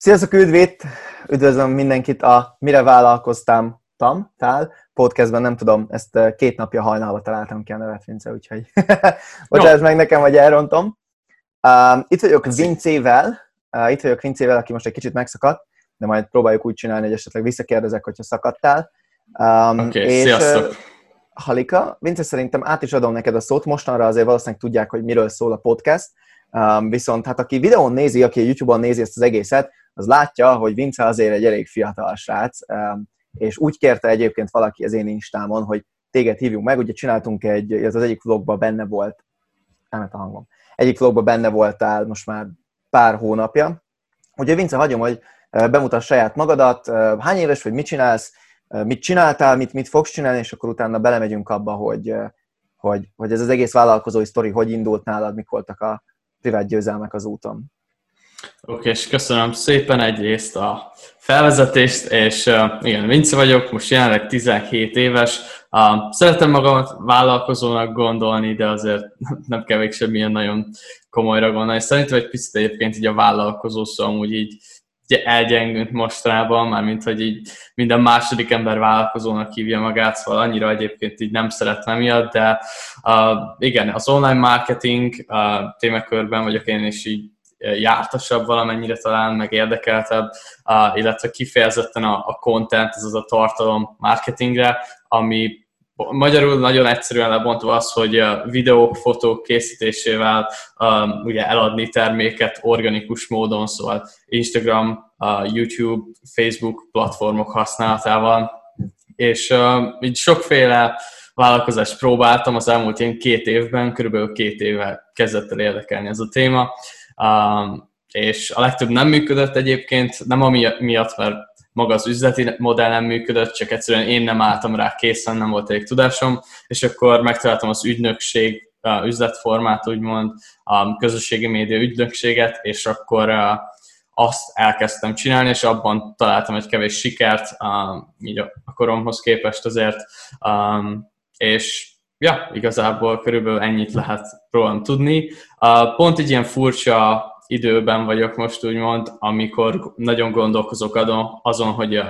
Sziasztok, üdvét! Üdvözlöm mindenkit a Mire vállalkoztam tam, tál, podcastben, nem tudom, ezt két napja hajnalba találtam ki a nevet, Vince, úgyhogy bocsáss meg nekem, hogy elrontom. Uh, itt vagyok Vincével, uh, itt vagyok Vincével, aki most egy kicsit megszakadt, de majd próbáljuk úgy csinálni, hogy esetleg visszakérdezek, hogyha szakadtál. Um, Oké, okay, sziasztok! Uh, Halika, Vince, szerintem át is adom neked a szót, mostanra azért valószínűleg tudják, hogy miről szól a podcast, um, viszont hát aki videón nézi, aki a YouTube-on nézi ezt az egészet, az látja, hogy Vince azért egy elég fiatal srác, és úgy kérte egyébként valaki az én instámon, hogy téged hívjunk meg, ugye csináltunk egy, ez az egyik vlogban benne volt, nem a hangom, egyik vlogban benne voltál most már pár hónapja. Ugye Vince, hagyom, hogy bemutass saját magadat, hány éves vagy, mit csinálsz, mit csináltál, mit, mit fogsz csinálni, és akkor utána belemegyünk abba, hogy, hogy, hogy ez az egész vállalkozói sztori hogy indult nálad, mik voltak a privát győzelmek az úton. Oké, és köszönöm szépen egyrészt a felvezetést, és uh, igen, Vince vagyok, most jelenleg 17 éves. Uh, szeretem magamat vállalkozónak gondolni, de azért nem kell még semmilyen nagyon komolyra gondolni. Szerintem egy picit egyébként így a vállalkozó szó amúgy így elgyengült mostanában, mármint hogy így minden második ember vállalkozónak hívja magát, szóval annyira egyébként így nem szeretem miatt, de uh, igen, az online marketing uh, témakörben vagyok én is így jártasabb valamennyire talán, meg érdekeltebb, illetve kifejezetten a, a content, ez az a tartalom marketingre, ami Magyarul nagyon egyszerűen lebontva az, hogy videók, fotók készítésével um, ugye eladni terméket organikus módon, szóval Instagram, YouTube, Facebook platformok használatával, és uh, így sokféle vállalkozást próbáltam az elmúlt ilyen két évben, körülbelül két éve kezdett el érdekelni ez a téma, Um, és a legtöbb nem működött egyébként, nem ami miatt, mert maga az üzleti modell nem működött, csak egyszerűen én nem álltam rá készen, nem volt elég tudásom, és akkor megtaláltam az ügynökség üzletformát, úgymond a közösségi média ügynökséget, és akkor azt elkezdtem csinálni, és abban találtam egy kevés sikert, így a koromhoz képest azért, és ja, igazából körülbelül ennyit lehet rólam tudni. Pont egy ilyen furcsa időben vagyok most úgymond, amikor nagyon gondolkozok azon, azon hogy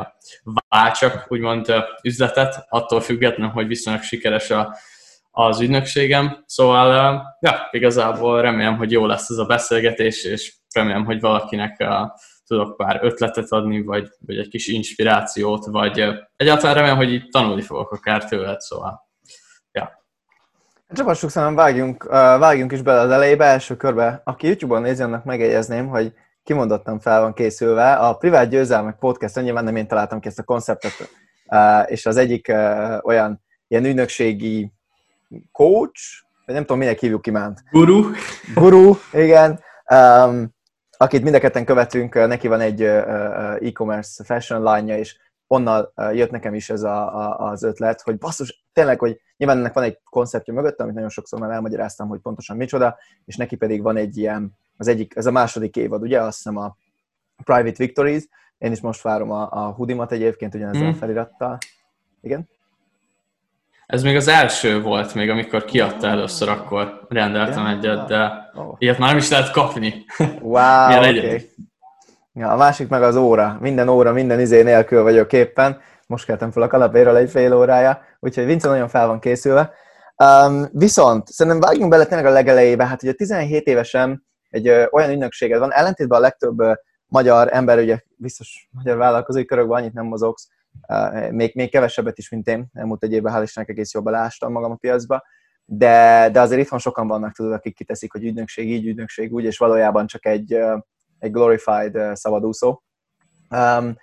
váltsak úgymond üzletet, attól függetlenül, hogy viszonylag sikeres a, az ügynökségem. Szóval ja, igazából remélem, hogy jó lesz ez a beszélgetés, és remélem, hogy valakinek tudok pár ötletet adni, vagy, vagy egy kis inspirációt, vagy egyáltalán remélem, hogy itt tanulni fogok akár tőled, szóval Csapassuk szerintem vágjunk, vágjunk is bele az elejébe, első körbe. Aki YouTube-on nézi, annak megjegyezném, hogy kimondottan fel van készülve. A Privát Győzelmek podcast, nyilván nem én találtam ki ezt a konceptet, és az egyik olyan ilyen ügynökségi coach, vagy nem tudom, minek hívjuk imánt. Guru. Guru, igen. Um, akit mind a ketten követünk, neki van egy e-commerce fashion line és onnan jött nekem is ez a, a, az ötlet, hogy basszus, tényleg, hogy nyilván ennek van egy konceptje mögött, amit nagyon sokszor már elmagyaráztam, hogy pontosan micsoda, és neki pedig van egy ilyen, az egyik, ez a második évad, ugye, azt hiszem a Private Victories, én is most várom a, a hudimat egyébként ugyanezzel hmm. a felirattal. Igen? Ez még az első volt, még amikor kiadta először, akkor rendeltem yeah. egyet, de oh. ilyet már nem is lehet kapni. Wow, okay. Ja, a másik meg az óra. Minden óra, minden izé nélkül vagyok éppen. Most keltem fel a kalapéről egy fél órája, úgyhogy Vince nagyon fel van készülve. Um, viszont szerintem vágjunk bele tényleg a legelejébe, hát ugye 17 évesen egy ö, olyan ügynökséged van, ellentétben a legtöbb ö, magyar ember, ugye biztos magyar vállalkozói körökben annyit nem mozogsz, uh, még, még kevesebbet is, mint én, elmúlt egy évben hál' Istennek egész jobban lástam magam a piacba, de, de azért itthon sokan vannak, tudod, akik kiteszik, hogy ügynökség így, ügynökség úgy, és valójában csak egy, egy glorified szabadúszó. Um,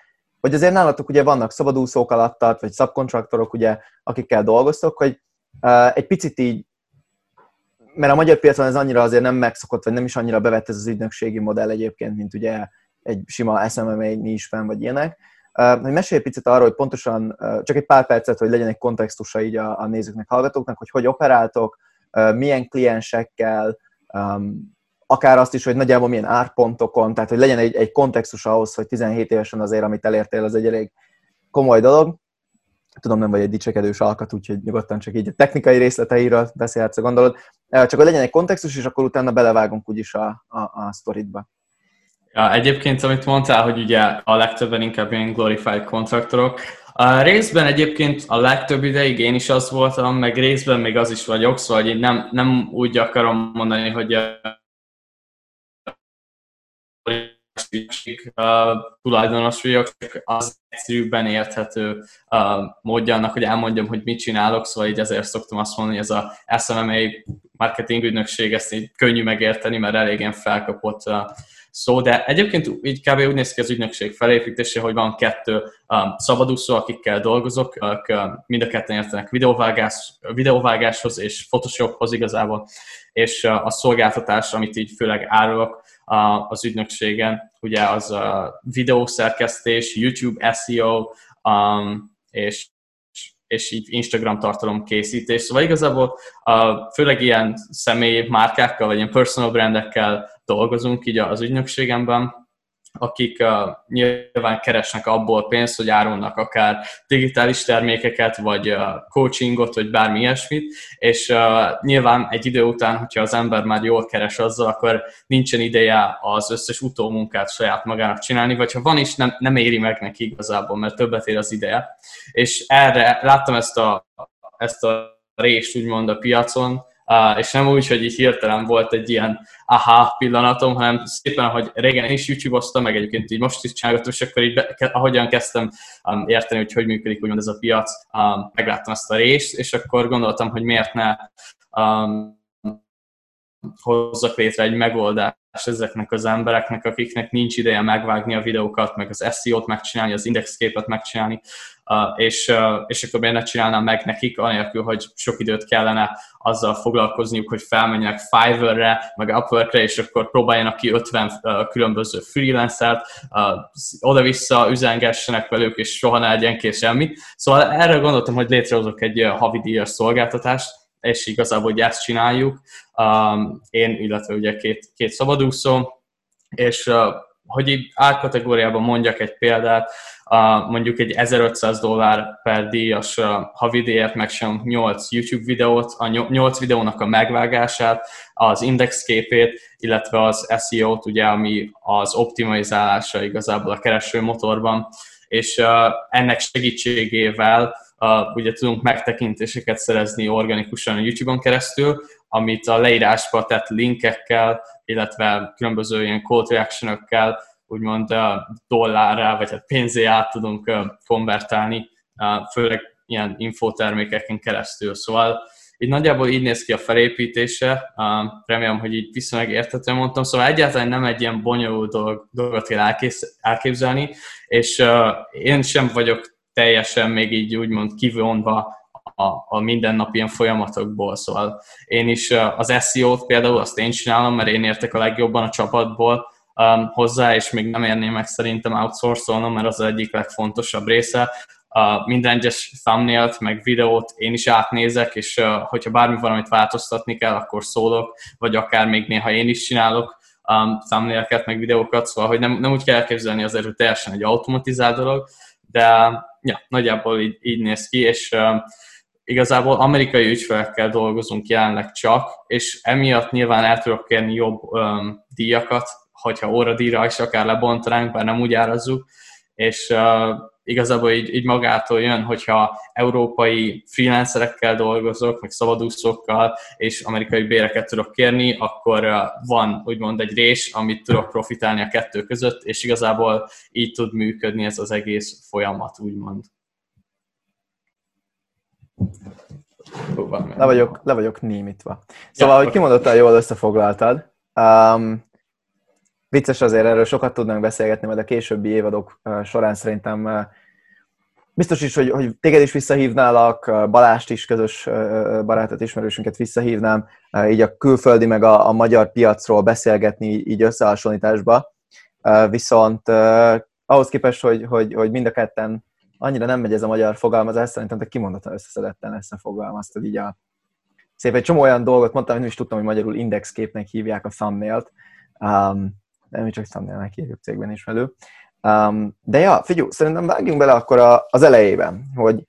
hogy azért nálatok ugye vannak szabadúszók alattat, vagy szabkontraktorok, ugye, akikkel dolgoztok, hogy uh, egy picit így, mert a magyar piacon ez annyira azért nem megszokott, vagy nem is annyira bevett ez az ügynökségi modell egyébként, mint ugye egy sima SMMA nisben, vagy ilyenek. Uh, hogy mesélj egy picit arról, hogy pontosan, uh, csak egy pár percet, hogy legyen egy kontextusa így a, a nézőknek, hallgatóknak, hogy hogy operáltok, uh, milyen kliensekkel, um, akár azt is, hogy nagyjából milyen árpontokon, tehát hogy legyen egy, egy kontextus ahhoz, hogy 17 évesen azért, amit elértél, az egy elég komoly dolog. Tudom, nem vagy egy dicsekedős alkat, úgyhogy nyugodtan csak így a technikai részleteiről beszélhetsz, gondolod. Csak hogy legyen egy kontextus, és akkor utána belevágunk úgyis a, a, a sztoritba. Ja, egyébként, amit mondtál, hogy ugye a legtöbben inkább ilyen glorified kontraktorok, a részben egyébként a legtöbb ideig én is az voltam, meg részben még az is vagyok, szóval én nem, nem úgy akarom mondani, hogy uh, tulajdonos csak az egyszerűbben érthető uh, módja annak, hogy elmondjam, hogy mit csinálok, szóval így ezért szoktam azt mondani, hogy ez a SMMA marketing ügynökség, ezt így könnyű megérteni, mert elég felkapott uh, szó, de egyébként így kb. úgy néz ki az ügynökség felépítése, hogy van kettő um, szabadúszó, akikkel dolgozok, akik uh, mind a ketten értenek videóvágás, videóvágáshoz és Photoshophoz igazából, és uh, a szolgáltatás, amit így főleg árulok az ügynökségen, ugye az a videószerkesztés, YouTube SEO, um, és és így Instagram tartalom készítés. Szóval igazából uh, főleg ilyen személyi márkákkal, vagy ilyen personal brandekkel dolgozunk így az ügynökségemben, akik uh, nyilván keresnek abból pénzt, hogy árulnak akár digitális termékeket, vagy coachingot, vagy bármi ilyesmit, és nyilván egy idő után, hogyha az ember már jól keres azzal, akkor nincsen ideje az összes utómunkát saját magának csinálni, vagy ha van is, nem, nem éri meg neki igazából, mert többet ér az ideje. És erre láttam ezt a, ezt a részt úgymond a piacon, és nem úgy, hogy így hirtelen volt egy ilyen aha pillanatom, hanem szépen, hogy régen is YouTube-oztam, meg egyébként így most is csinálgatom, és akkor így be, ahogyan kezdtem um, érteni, hogy hogy működik úgymond ez a piac, um, megláttam ezt a részt, és akkor gondoltam, hogy miért ne um, hozzak létre egy megoldást ezeknek az embereknek, akiknek nincs ideje megvágni a videókat, meg az SEO-t megcsinálni, az indexképet megcsinálni, és, és akkor miért ne csinálnám meg nekik, anélkül, hogy sok időt kellene azzal foglalkozniuk, hogy felmenjenek Fiverr-re, meg Upwork-re, és akkor próbáljanak ki 50 különböző freelancert, oda-vissza üzengessenek velük, és soha ne legyen kész semmi. Szóval erre gondoltam, hogy létrehozok egy havidíjas szolgáltatást, és igazából hogy ezt csináljuk. Én, illetve ugye két, két szabadúszó, és hogy így árkategóriában mondjak egy példát, mondjuk egy 1500 dollár per díjas havidíjért meg sem 8 YouTube videót, a 8 videónak a megvágását, az indexképét, illetve az SEO-t, ugye, ami az optimalizálása igazából a keresőmotorban, és ennek segítségével ugye tudunk megtekintéseket szerezni organikusan a YouTube-on keresztül, amit a leírásba tett linkekkel, illetve különböző ilyen call to action úgymond dollárra, vagy hát pénzé át tudunk konvertálni, főleg ilyen infotermékeken keresztül. Szóval így nagyjából így néz ki a felépítése, remélem, hogy így viszonylag érthetően mondtam, szóval egyáltalán nem egy ilyen bonyolult dolog, dolgot kell elképzelni, és én sem vagyok teljesen még így úgymond kivonva a, a mindennapi ilyen folyamatokból. Szóval én is az SEO-t például azt én csinálom, mert én értek a legjobban a csapatból um, hozzá, és még nem érném meg szerintem outsourcolnom, mert az, az egyik legfontosabb része. Uh, minden egyes thumbnail meg videót én is átnézek, és uh, hogyha bármi valamit változtatni kell, akkor szólok, vagy akár még néha én is csinálok um, thumbnail meg videókat, szóval hogy nem, nem úgy kell elképzelni azért, hogy teljesen egy automatizált dolog, de ja, nagyjából így, így néz ki, és uh, igazából amerikai ügyfelekkel dolgozunk jelenleg csak, és emiatt nyilván el tudok kérni jobb um, díjakat, hogyha óradíjra is akár lebontanánk, bár nem úgy árazzuk, és uh, igazából így, így magától jön, hogyha európai freelancerekkel dolgozok, meg szabadúszókkal, és amerikai béreket tudok kérni, akkor van úgymond egy rés, amit tudok profitálni a kettő között, és igazából így tud működni ez az egész folyamat, úgymond. Le vagyok, le vagyok némítva. Szóval, ja, hogy kimondottál, jól összefoglaltad. Um, vicces azért, erről sokat tudnánk beszélgetni, majd a későbbi évadok során szerintem biztos is, hogy, hogy téged is visszahívnálak, Balást is, közös barátot, ismerősünket visszahívnám, így a külföldi meg a, a magyar piacról beszélgetni így összehasonlításba. Viszont ahhoz képest, hogy, hogy, hogy mind a ketten annyira nem megy ez a magyar fogalmazás, szerintem te kimondottan összeszedetten összefogalmaztad így a szép egy csomó olyan dolgot mondtam, hogy is tudtam, hogy magyarul indexképnek hívják a thumbnail-t. Um, de mi csak thumbnail-nek hívjuk cégben is velő. Um, de ja, figyelj, szerintem vágjunk bele akkor a, az elejében, hogy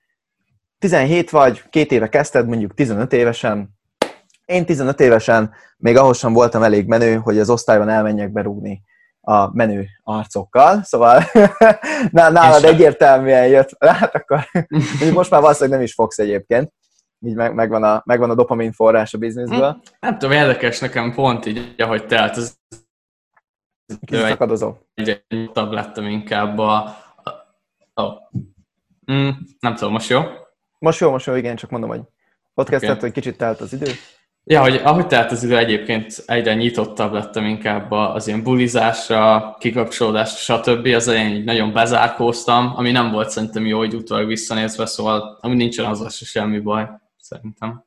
17 vagy, két éve kezdted, mondjuk 15 évesen, én 15 évesen még ahhoz sem voltam elég menő, hogy az osztályban elmenjek berúgni a menő arcokkal, szóval nálad egyértelműen jött, hát akkor most már valószínűleg nem is fogsz egyébként, így meg, megvan, a, megvan a dopamin forrás a bizniszből. Hm, nem tudom, érdekes nekem pont így, ahogy telt, ez Kicsit szakadozó. Egyre nyugodtabb lettem inkább a... a, a mm, nem tudom, most jó? Most jó, most jó, igen, csak mondom, hogy ott kezdett, okay. hogy kicsit telt az idő. Ja, hogy ahogy telt az idő, egyébként egyre nyitottabb lettem inkább az ilyen bulizásra, kikapcsolódásra, stb. Az én így nagyon bezárkóztam, ami nem volt szerintem jó, hogy utólag visszanézve, szóval ami nincsen az se semmi baj, szerintem.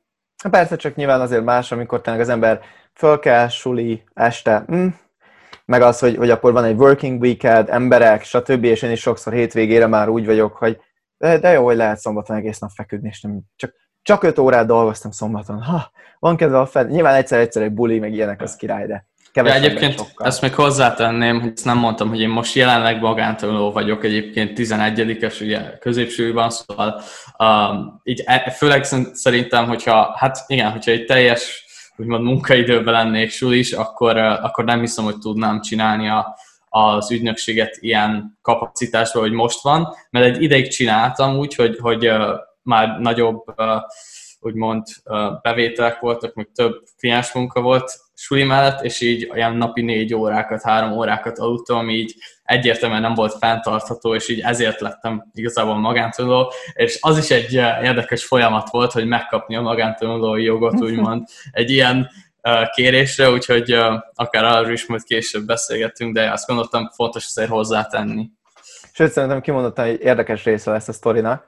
Persze, csak nyilván azért más, amikor tényleg az ember föl kell, suli, este, mm, meg az, hogy, hogy akkor van egy working weekend, emberek, stb. És én is sokszor hétvégére már úgy vagyok, hogy de, de jó, hogy lehet szombaton egész nap feküdni, és nem csak, csak öt órát dolgoztam szombaton. Ha, van kedve a fel, nyilván egyszer-egyszer egy buli, meg ilyenek, az király, de ja, egyébként sokkal. ezt még hozzátenném, hogy ezt nem mondtam, hogy én most jelenleg magántanuló vagyok, egyébként 11-es, ugye középsőben, szóval um, így e, főleg szerintem, hogyha, hát igen, hogyha egy teljes úgymond munkaidőben lennék is, akkor, akkor nem hiszem, hogy tudnám csinálni a, az ügynökséget ilyen kapacitásban, hogy most van, mert egy ideig csináltam úgy, hogy, hogy már nagyobb úgymond bevételek voltak, meg több kliens munka volt suli mellett, és így olyan napi négy órákat, három órákat aludtam, ami így egyértelműen nem volt fenntartható, és így ezért lettem igazából magántanuló, és az is egy érdekes folyamat volt, hogy megkapni a magántanulói jogot, úgymond egy ilyen kérésre, úgyhogy akár arról is majd később beszélgetünk, de azt gondoltam fontos azért hozzátenni. Sőt, szerintem kimondottan egy érdekes része lesz a sztorinak.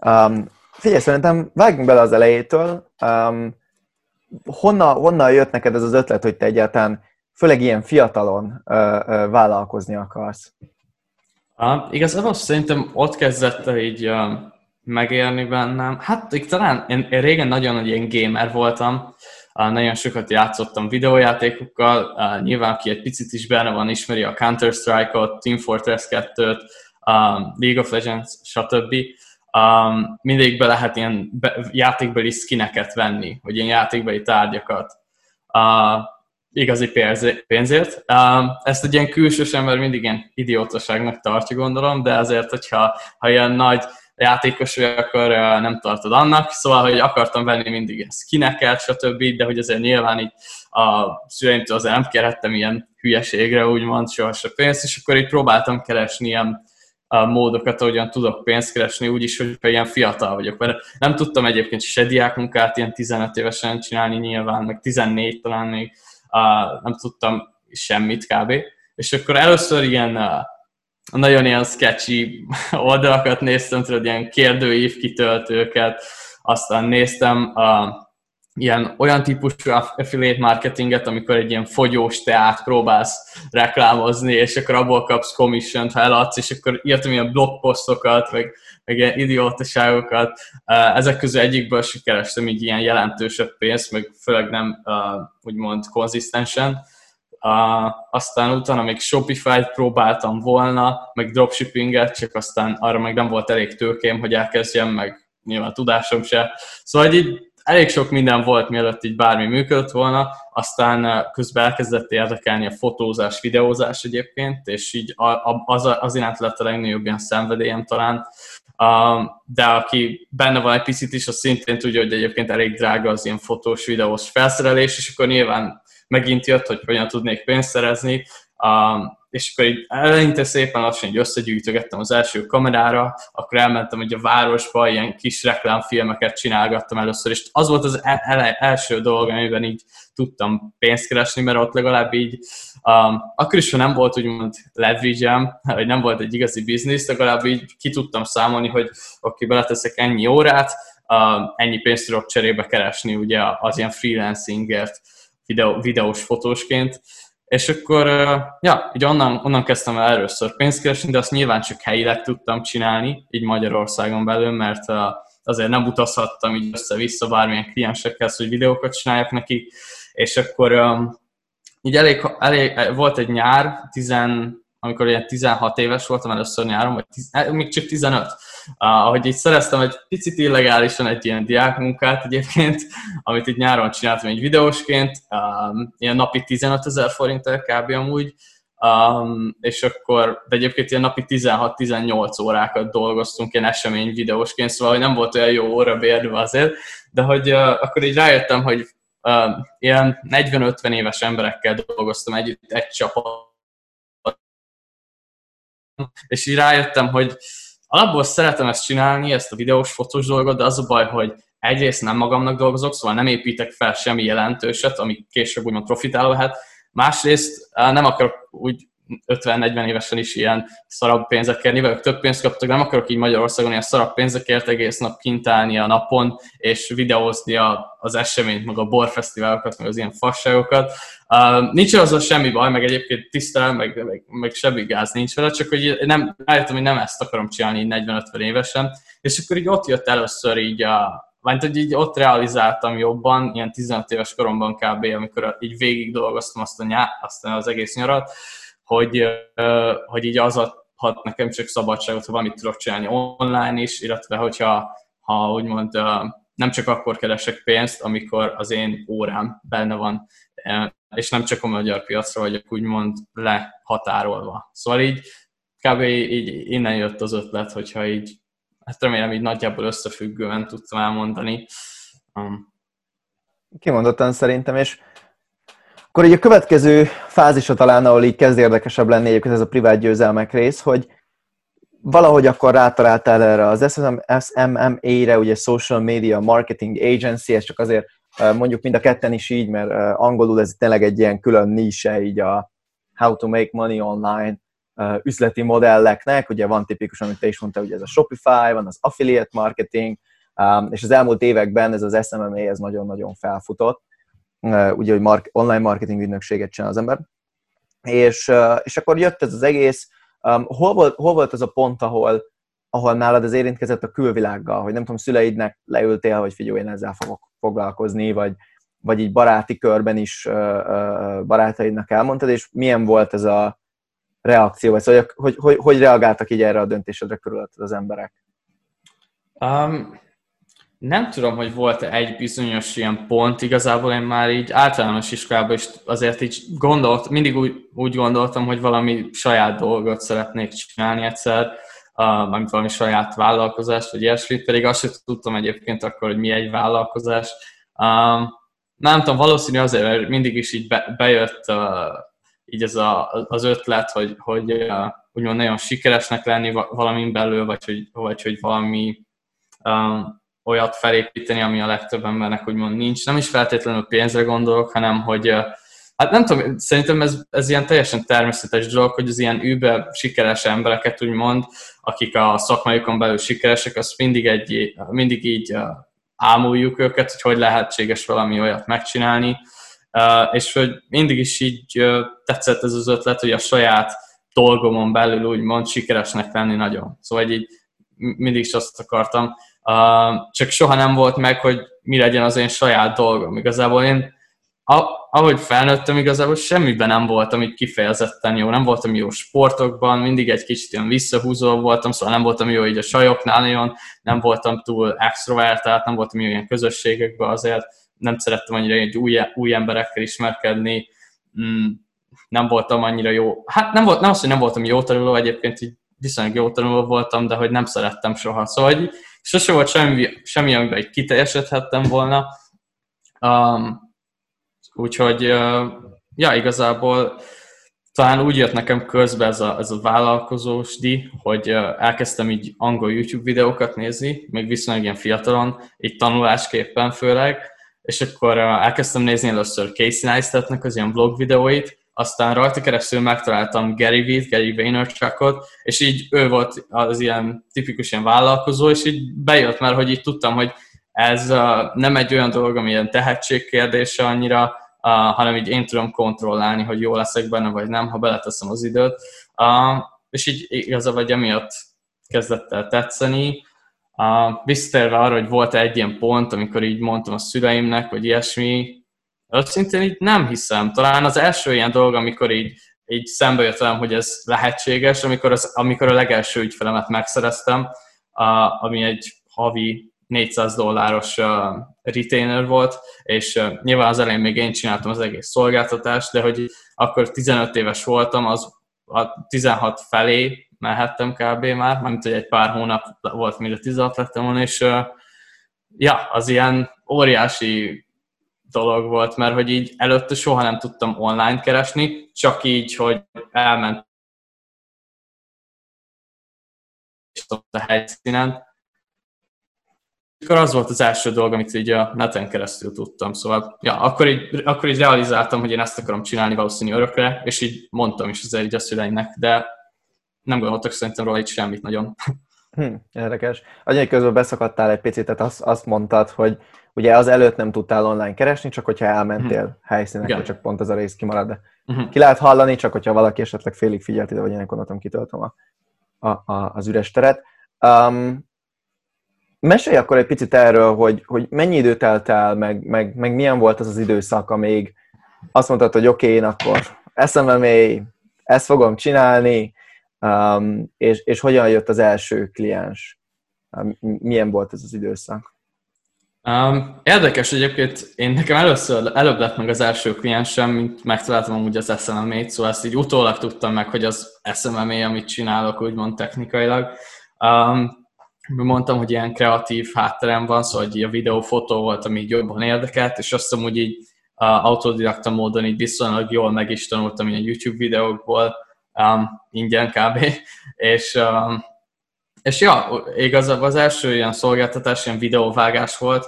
Um, figyelj, szerintem vágjunk bele az elejétől. Um, honnan, honnan jött neked ez az ötlet, hogy te egyáltalán főleg ilyen fiatalon uh, uh, vállalkozni akarsz? Uh, igazából szerintem ott kezdett így uh, megérni bennem. Hát így talán én, én régen nagyon nagy ilyen gamer voltam, uh, nagyon sokat játszottam videójátékokkal, uh, nyilván aki egy picit is benne van, ismeri a Counter-Strike-ot, Team Fortress 2-t, uh, League of Legends, stb um, mindig be lehet ilyen be, játékbeli skineket venni, vagy ilyen játékbeli tárgyakat. Uh, igazi pénzért. Um, ezt egy ilyen külsős ember mindig ilyen idiótaságnak tartja, gondolom, de azért, hogyha ha ilyen nagy játékos vagy, akkor uh, nem tartod annak. Szóval, hogy akartam venni mindig ilyen skineket, stb., de hogy azért nyilván így a szüleimtől azért nem kérhettem ilyen hülyeségre, úgymond, soha se pénzt, és akkor így próbáltam keresni ilyen a módokat, ahogyan tudok pénzt keresni, úgyis, hogy ilyen fiatal vagyok. Mert nem tudtam egyébként se diákmunkát ilyen 15 évesen csinálni nyilván, meg 14 talán még uh, nem tudtam semmit kb. És akkor először ilyen uh, nagyon ilyen sketchy oldalakat néztem, tudod, ilyen kérdőív kitöltőket, aztán néztem uh, ilyen olyan típusú affiliate marketinget, amikor egy ilyen fogyós teát próbálsz reklámozni, és akkor abból kapsz commission ha eladsz, és akkor írtam ilyen blogposztokat, meg, meg ilyen idiótaságokat. Ezek közül egyikből sikerestem így ilyen jelentősebb pénzt, meg főleg nem úgymond konzisztensen. Aztán utána még Shopify-t próbáltam volna, meg dropshippinget, csak aztán arra meg nem volt elég tőkém, hogy elkezdjem, meg nyilván tudásom se. Szóval így elég sok minden volt, mielőtt így bármi működött volna, aztán közben elkezdett érdekelni a fotózás, videózás egyébként, és így az, az iránt lett a legnagyobb ilyen szenvedélyem talán, de aki benne van egy picit is, az szintén tudja, hogy egyébként elég drága az ilyen fotós, videós felszerelés, és akkor nyilván megint jött, hogy hogyan tudnék pénzt szerezni, és akkor így eleinte szépen lassan így összegyűjtögettem az első kamerára, akkor elmentem hogy a városba, ilyen kis reklámfilmeket csinálgattam először, és az volt az el- első dolog, amiben így tudtam pénzt keresni, mert ott legalább így, um, akkor is, ha nem volt úgymond leverage vagy nem volt egy igazi biznisz, legalább így ki tudtam számolni, hogy oké, okay, beleteszek ennyi órát, um, ennyi pénzt tudok cserébe keresni ugye az ilyen freelancingért, videó, videós fotósként, és akkor, ja, így onnan, onnan kezdtem el először pénzt keresni, de azt nyilván csak helyileg tudtam csinálni, így Magyarországon belül, mert azért nem utazhattam így össze-vissza bármilyen kliensekhez, hogy videókat csináljak neki, és akkor így elég, elég volt egy nyár, tizen, amikor ilyen 16 éves voltam először nyáron, vagy tiz, eh, még csak 15, ahogy így szereztem egy picit illegálisan egy ilyen diákmunkát egyébként, amit itt nyáron csináltam egy videósként, ilyen napi 15 ezer forinttel kb. amúgy, Um, és akkor, de egyébként ilyen napi 16-18 órákat dolgoztunk ilyen esemény videósként, szóval hogy nem volt olyan jó óra bérve azért, de hogy uh, akkor így rájöttem, hogy uh, ilyen 40-50 éves emberekkel dolgoztam együtt egy csapat, és így rájöttem, hogy alapból szeretem ezt csinálni, ezt a videós, fotós dolgot, de az a baj, hogy egyrészt nem magamnak dolgozok, szóval nem építek fel semmi jelentőset, ami később úgymond profitáló lehet, másrészt nem akarok úgy 50-40 évesen is ilyen szarabb pénzekért, mivel több pénzt kaptak, nem akarok így Magyarországon ilyen szarabb pénzekért egész nap kint állni a napon, és videózni a, az eseményt, meg a borfesztiválokat, meg az ilyen fasságokat. Uh, nincs azzal semmi baj, meg egyébként tisztel, meg, meg, meg semmi gáz nincs vele, csak hogy nem, rájöttem, hogy nem ezt akarom csinálni így 40-50 évesen, és akkor így ott jött először így a, mert hogy így ott realizáltam jobban, ilyen 15 éves koromban kb., amikor így végig dolgoztam azt, a nyá, azt az egész nyarat, hogy, hogy így az adhat nekem csak szabadságot, ha valamit tudok csinálni online is, illetve hogyha ha úgymond nem csak akkor keresek pénzt, amikor az én órám benne van, és nem csak a magyar piacra vagyok úgymond lehatárolva. Szóval így kb. így innen jött az ötlet, hogyha így, hát remélem így nagyjából összefüggően tudtam elmondani. Um, Kimondottan szerintem, és akkor így a következő fázisa talán, ahol így kezd érdekesebb lenni egyébként ez a privát győzelmek rész, hogy valahogy akkor rátaláltál erre az SMMA-re, ugye Social Media Marketing Agency, ez csak azért mondjuk mind a ketten is így, mert angolul ez tényleg egy ilyen külön níse így a how to make money online üzleti modelleknek, ugye van tipikusan, amit te is mondtál, ugye ez a Shopify, van az affiliate marketing, és az elmúlt években ez az SMMA ez nagyon-nagyon felfutott, ugye, hogy mark, online marketing ügynökséget csinál az ember. És, és akkor jött ez az egész, hol volt, hol volt az a pont, ahol, ahol nálad az érintkezett a külvilággal, hogy nem tudom, szüleidnek leültél, hogy figyelj, én ezzel fogok foglalkozni, vagy, vagy így baráti körben is barátaidnak elmondtad, és milyen volt ez a reakció, vagy szóval, hogy, hogy, hogy reagáltak így erre a döntésedre körülötted az emberek? Um, nem tudom, hogy volt egy bizonyos ilyen pont, igazából én már így általános iskolában is azért így gondolt, mindig úgy, úgy gondoltam, hogy valami saját dolgot szeretnék csinálni egyszer, uh, valami saját vállalkozást, vagy ilyesmit, pedig azt sem tudtam egyébként akkor, hogy mi egy vállalkozás. Um, nem tudom, valószínű azért, mert mindig is így be, bejött uh, így ez a, az ötlet, hogy, hogy uh, úgymond nagyon sikeresnek lenni valamin belül, vagy hogy, vagy hogy valami um, olyat felépíteni, ami a legtöbb embernek úgymond nincs. Nem is feltétlenül pénzre gondolok, hanem hogy Hát nem tudom, szerintem ez, ez ilyen teljesen természetes dolog, hogy az ilyen űbe sikeres embereket úgymond, akik a szakmájukon belül sikeresek, azt mindig, egy, mindig így ámuljuk őket, hogy hogy lehetséges valami olyat megcsinálni, és hogy mindig is így tetszett ez az ötlet, hogy a saját dolgomon belül úgymond sikeresnek lenni nagyon. Szóval így mindig is azt akartam. Csak soha nem volt meg, hogy mi legyen az én saját dolgom. Igazából én, ahogy felnőttem, igazából semmiben nem voltam így kifejezetten jó. Nem voltam jó sportokban, mindig egy kicsit ilyen visszahúzó voltam, szóval nem voltam jó így a sajoknál nagyon, nem voltam túl extrovertált, nem voltam jó ilyen közösségekben azért, nem szerettem annyira egy új, új emberekkel ismerkedni, mm, nem voltam annyira jó, hát nem, volt, nem az, hogy nem voltam jó tanuló, egyébként így viszonylag jó tanuló voltam, de hogy nem szerettem soha. Szóval hogy sose volt semmi, semmi amiben egy kiteljesedhettem volna. Um, úgyhogy, uh, ja, igazából talán úgy jött nekem közbe ez a, ez a vállalkozós di, hogy elkezdtem így angol YouTube videókat nézni, még viszonylag ilyen fiatalon, így tanulásképpen főleg, és akkor elkezdtem nézni először Casey Neistatnak az ilyen vlog videóit, aztán rajta keresztül megtaláltam Gary Vee-t, Gary Vaynerchukot, és így ő volt az ilyen tipikus ilyen vállalkozó, és így bejött már, hogy így tudtam, hogy ez uh, nem egy olyan dolog, ami ilyen tehetség kérdése annyira, uh, hanem így én tudom kontrollálni, hogy jó leszek benne, vagy nem, ha beleteszem az időt. Uh, és így igazából hogy emiatt kezdett el tetszeni. Uh, visszatérve arra, hogy volt egy ilyen pont, amikor így mondtam a szüleimnek, vagy ilyesmi, Őszintén így nem hiszem. Talán az első ilyen dolog, amikor így, így szembe jött velem, hogy ez lehetséges, amikor, az, amikor a legelső ügyfelemet megszereztem, a, ami egy havi 400 dolláros retainer volt, és nyilván az elején még én csináltam az egész szolgáltatást, de hogy akkor 15 éves voltam, az a 16 felé mehettem kb. már, mert hogy egy pár hónap volt, mire 16 lettem volna, és ja, az ilyen óriási dolog volt, mert hogy így előtte soha nem tudtam online keresni, csak így, hogy elment a helyszínen. Akkor az volt az első dolog, amit így a neten keresztül tudtam, szóval ja, akkor, így, akkor így realizáltam, hogy én ezt akarom csinálni valószínű örökre, és így mondtam is az egy szüleinek, de nem gondoltak szerintem róla így semmit nagyon. Hm, érdekes. Annyi közben beszakadtál egy picit, tehát azt, azt mondtad, hogy ugye az előtt nem tudtál online keresni, csak hogyha elmentél uh-huh. helyszínekre, Igen. csak pont az a rész kimarad, de uh-huh. ki lehet hallani, csak hogyha valaki esetleg félig figyelt ide, vagy én gondoltam, kitöltöm a, a, a, az üres teret. Um, mesélj akkor egy picit erről, hogy, hogy mennyi idő telt el, meg, meg, meg milyen volt az az időszak, amíg azt mondtad, hogy oké, okay, én akkor SMMA, ezt fogom csinálni, um, és, és hogyan jött az első kliens? Um, milyen volt ez az időszak? Um, érdekes egyébként, én nekem először előbb lett meg az első kliensem, mint megtaláltam amúgy az SMMA-t, szóval ezt így utólag tudtam meg, hogy az SMMA, amit csinálok, úgymond technikailag. Um, mondtam, hogy ilyen kreatív hátterem van, szóval hogy a videó, fotó volt, ami így jobban érdekelt, és azt hogy így uh, autodidakta módon így viszonylag jól meg is tanultam ilyen YouTube videókból, um, ingyen kb. És um, és ja, igazából az első ilyen szolgáltatás ilyen videóvágás volt,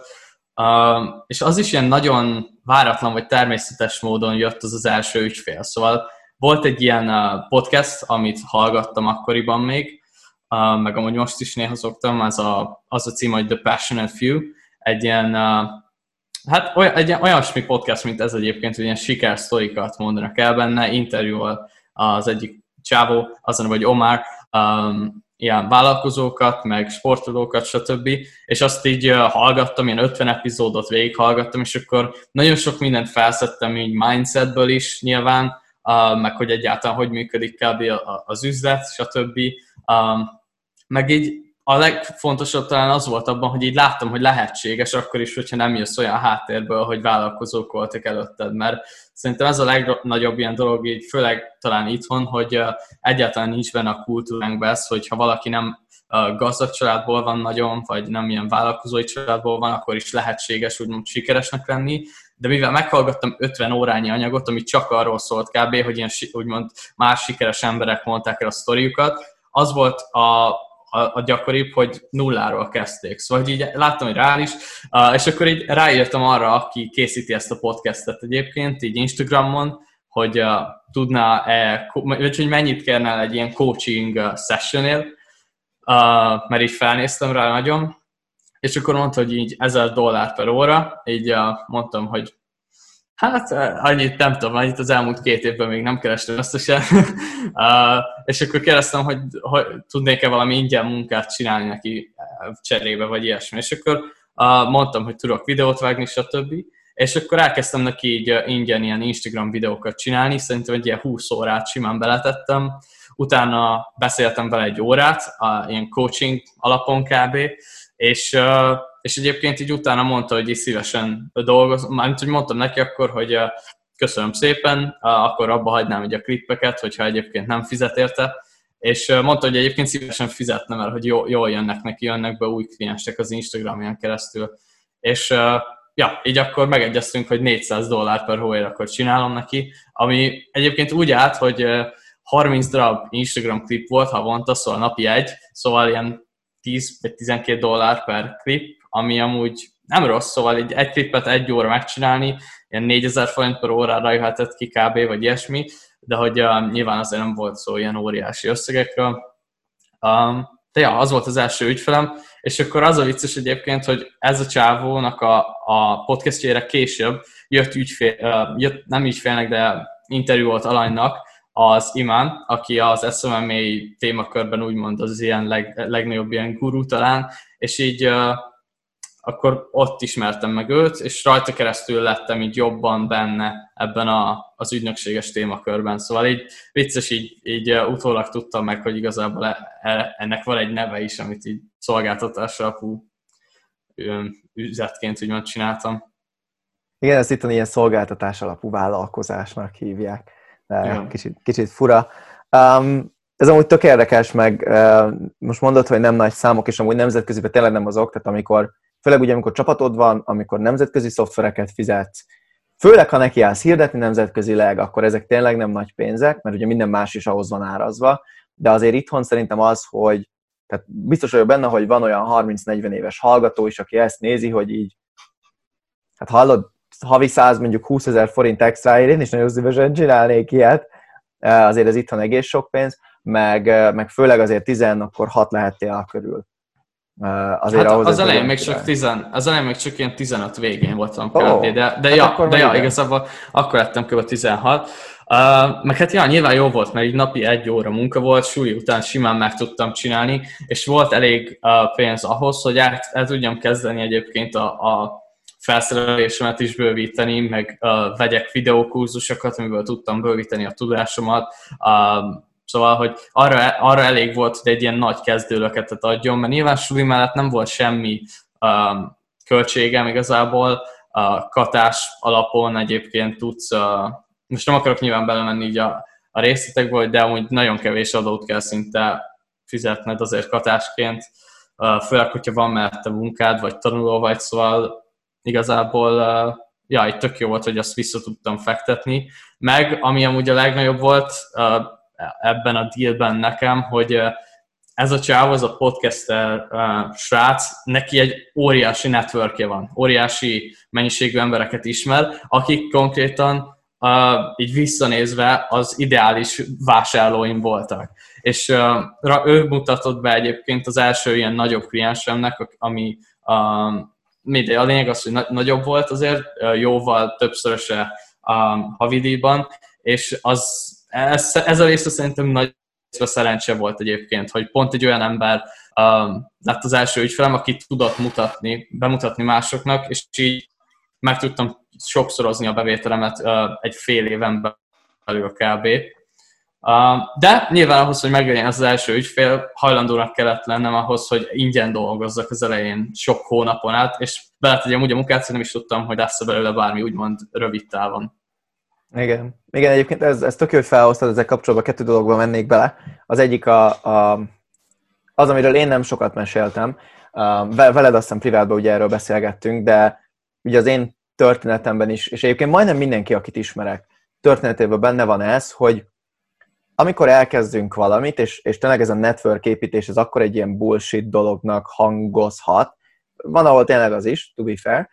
uh, és az is ilyen nagyon váratlan vagy természetes módon jött az az első ügyfél. Szóval volt egy ilyen uh, podcast, amit hallgattam akkoriban még, uh, meg amúgy most is néha szoktam, az a, az a cím, hogy The Passionate Few, egy ilyen, uh, hát olyan, egy ilyen olyasmi podcast, mint ez egyébként, hogy ilyen sikersztorikat mondanak el benne, interjúval az egyik csávó, azon vagy Omar, um, ilyen vállalkozókat, meg sportolókat, stb. És azt így hallgattam, ilyen 50 epizódot végighallgattam, és akkor nagyon sok mindent felszettem így mindsetből is nyilván, meg hogy egyáltalán hogy működik kb. az üzlet, stb. Meg így a legfontosabb talán az volt abban, hogy így láttam, hogy lehetséges akkor is, hogyha nem jössz olyan háttérből, hogy vállalkozók voltak előtted, mert szerintem ez a legnagyobb ilyen dolog, így főleg talán itthon, hogy egyáltalán nincs benne a kultúránkban ez, hogyha valaki nem gazdag családból van nagyon, vagy nem ilyen vállalkozói családból van, akkor is lehetséges úgymond sikeresnek lenni, de mivel meghallgattam 50 órányi anyagot, ami csak arról szólt kb., hogy ilyen úgymond más sikeres emberek mondták el a sztoriukat, az volt a, a, a gyakoribb, hogy nulláról kezdték. Szóval így láttam, hogy reális, uh, és akkor így ráírtam arra, aki készíti ezt a podcastet egyébként, így Instagramon, hogy uh, tudna-e, vagy hogy mennyit kérne egy ilyen coaching uh, sessionnél, uh, mert így felnéztem rá nagyon, és akkor mondta, hogy így 1000 dollár per óra, így uh, mondtam, hogy Hát annyit nem tudom, annyit az elmúlt két évben még nem kerestem összesen. uh, és akkor kérdeztem, hogy, hogy tudnék-e valami ingyen munkát csinálni neki cserébe, vagy ilyesmi. És akkor uh, mondtam, hogy tudok videót vágni, stb. És akkor elkezdtem neki így ingyen ilyen Instagram videókat csinálni, szerintem egy ilyen 20 órát simán beletettem. Utána beszéltem vele egy órát, a, ilyen coaching alapon kb. És uh, és egyébként így utána mondta, hogy így szívesen dolgozom, mármint, hogy mondtam neki akkor, hogy köszönöm szépen, akkor abba hagynám így a klippeket, hogyha egyébként nem fizet érte, és mondta, hogy egyébként szívesen fizetne, mert hogy jól jönnek neki, jönnek be új kliensek az Instagramján keresztül. És ja, így akkor megegyeztünk, hogy 400 dollár per hóért akkor csinálom neki, ami egyébként úgy állt, hogy 30 darab Instagram klip volt havonta, szóval napi egy, szóval ilyen 10 vagy 12 dollár per klip, ami amúgy nem rossz, szóval egy, egy klippet egy óra megcsinálni, ilyen 4000 forint per órára jöhetett ki kb. vagy ilyesmi, de hogy uh, nyilván azért nem volt szó ilyen óriási összegekről. Um, de ja, az volt az első ügyfelem, és akkor az a vicces egyébként, hogy ez a csávónak a, a podcastjére később jött ügyfél, uh, jött, nem ügyfélnek, de interjú volt alanynak, az Imán, aki az SMMA témakörben úgymond az ilyen leg, legnagyobb ilyen gurú talán, és így uh, akkor ott ismertem meg őt, és rajta keresztül lettem így jobban benne ebben a, az ügynökséges témakörben. Szóval így vicces, így, így utólag tudtam meg, hogy igazából e, e, ennek van egy neve is, amit így szolgáltatásra alapú üzletként úgymond csináltam. Igen, ezt itt ilyen szolgáltatás alapú vállalkozásnak hívják. De kicsit, kicsit fura. Um, ez amúgy tök érdekes, meg uh, most mondod, hogy nem nagy számok, és amúgy nemzetköziben tényleg nem azok, tehát amikor, főleg ugye amikor csapatod van, amikor nemzetközi szoftvereket fizetsz, főleg ha neki állsz hirdetni nemzetközileg, akkor ezek tényleg nem nagy pénzek, mert ugye minden más is ahhoz van árazva, de azért itthon szerintem az, hogy tehát biztos vagyok benne, hogy van olyan 30-40 éves hallgató is, aki ezt nézi, hogy így, hát hallod, havi 100, mondjuk 20 ezer forint extraért, én is nagyon szívesen csinálnék ilyet, azért ez itthon egész sok pénz, meg, meg főleg azért 10, akkor 6 lehettél körül. Azért hát ahhoz az elején még csak 10, az elején még csak ilyen 15 végén voltam kb. Oh, de, de, hát ja, de ja, igazából akkor lettem kb. 16. Uh, meg hát ja, nyilván jó volt, mert így napi egy óra munka volt, súly után simán meg tudtam csinálni, és volt elég uh, pénz ahhoz, hogy el, el tudjam kezdeni egyébként a, a felszerelésemet is bővíteni, meg uh, vegyek videókurzusokat, amiből tudtam bővíteni a tudásomat, uh, Szóval, hogy arra, arra elég volt, hogy egy ilyen nagy kezdőlöketet adjon, mert nyilván suli mellett nem volt semmi um, költségem igazából, a katás alapon egyébként tudsz, uh, most nem akarok nyilván belemenni így a, a részletekbe, de amúgy nagyon kevés adót kell szinte fizetned azért katásként, uh, főleg, hogyha van mellette munkád, vagy tanuló vagy, szóval igazából uh, ja, itt tök jó volt, hogy azt vissza tudtam fektetni. Meg, ami amúgy a legnagyobb volt, uh, ebben a dealben nekem, hogy ez a csáv, az a podcaster srác, neki egy óriási networkje van, óriási mennyiségű embereket ismer, akik konkrétan így visszanézve az ideális vásárlóim voltak. És uh, ő mutatott be egyébként az első ilyen nagyobb kliensemnek, ami uh, mindegy, a lényeg az, hogy na- nagyobb volt azért, uh, jóval többszöröse a havidíjban, és az ez, ez a része szerintem nagy szerencse volt egyébként, hogy pont egy olyan ember um, lett az első ügyfelem, aki tudott mutatni, bemutatni másoknak, és így meg tudtam sokszorozni a bevételemet uh, egy fél éven belül kb. Uh, de nyilván ahhoz, hogy meglegyen az, első ügyfél, hajlandónak kellett lennem ahhoz, hogy ingyen dolgozzak az elején sok hónapon át, és beletegyem úgy a munkát, nem is tudtam, hogy lesz belőle bármi úgymond rövid távon. Igen. Igen, egyébként ez, ez tök jó, hogy felhoztad, ezzel kapcsolatban kettő dologba mennék bele. Az egyik a, a, az, amiről én nem sokat meséltem. Veled aztán privátban ugye erről beszélgettünk, de ugye az én történetemben is, és egyébként majdnem mindenki, akit ismerek, történetében benne van ez, hogy amikor elkezdünk valamit, és, és tényleg ez a network építés, ez akkor egy ilyen bullshit dolognak hangozhat, van, ahol tényleg az is, to be fair,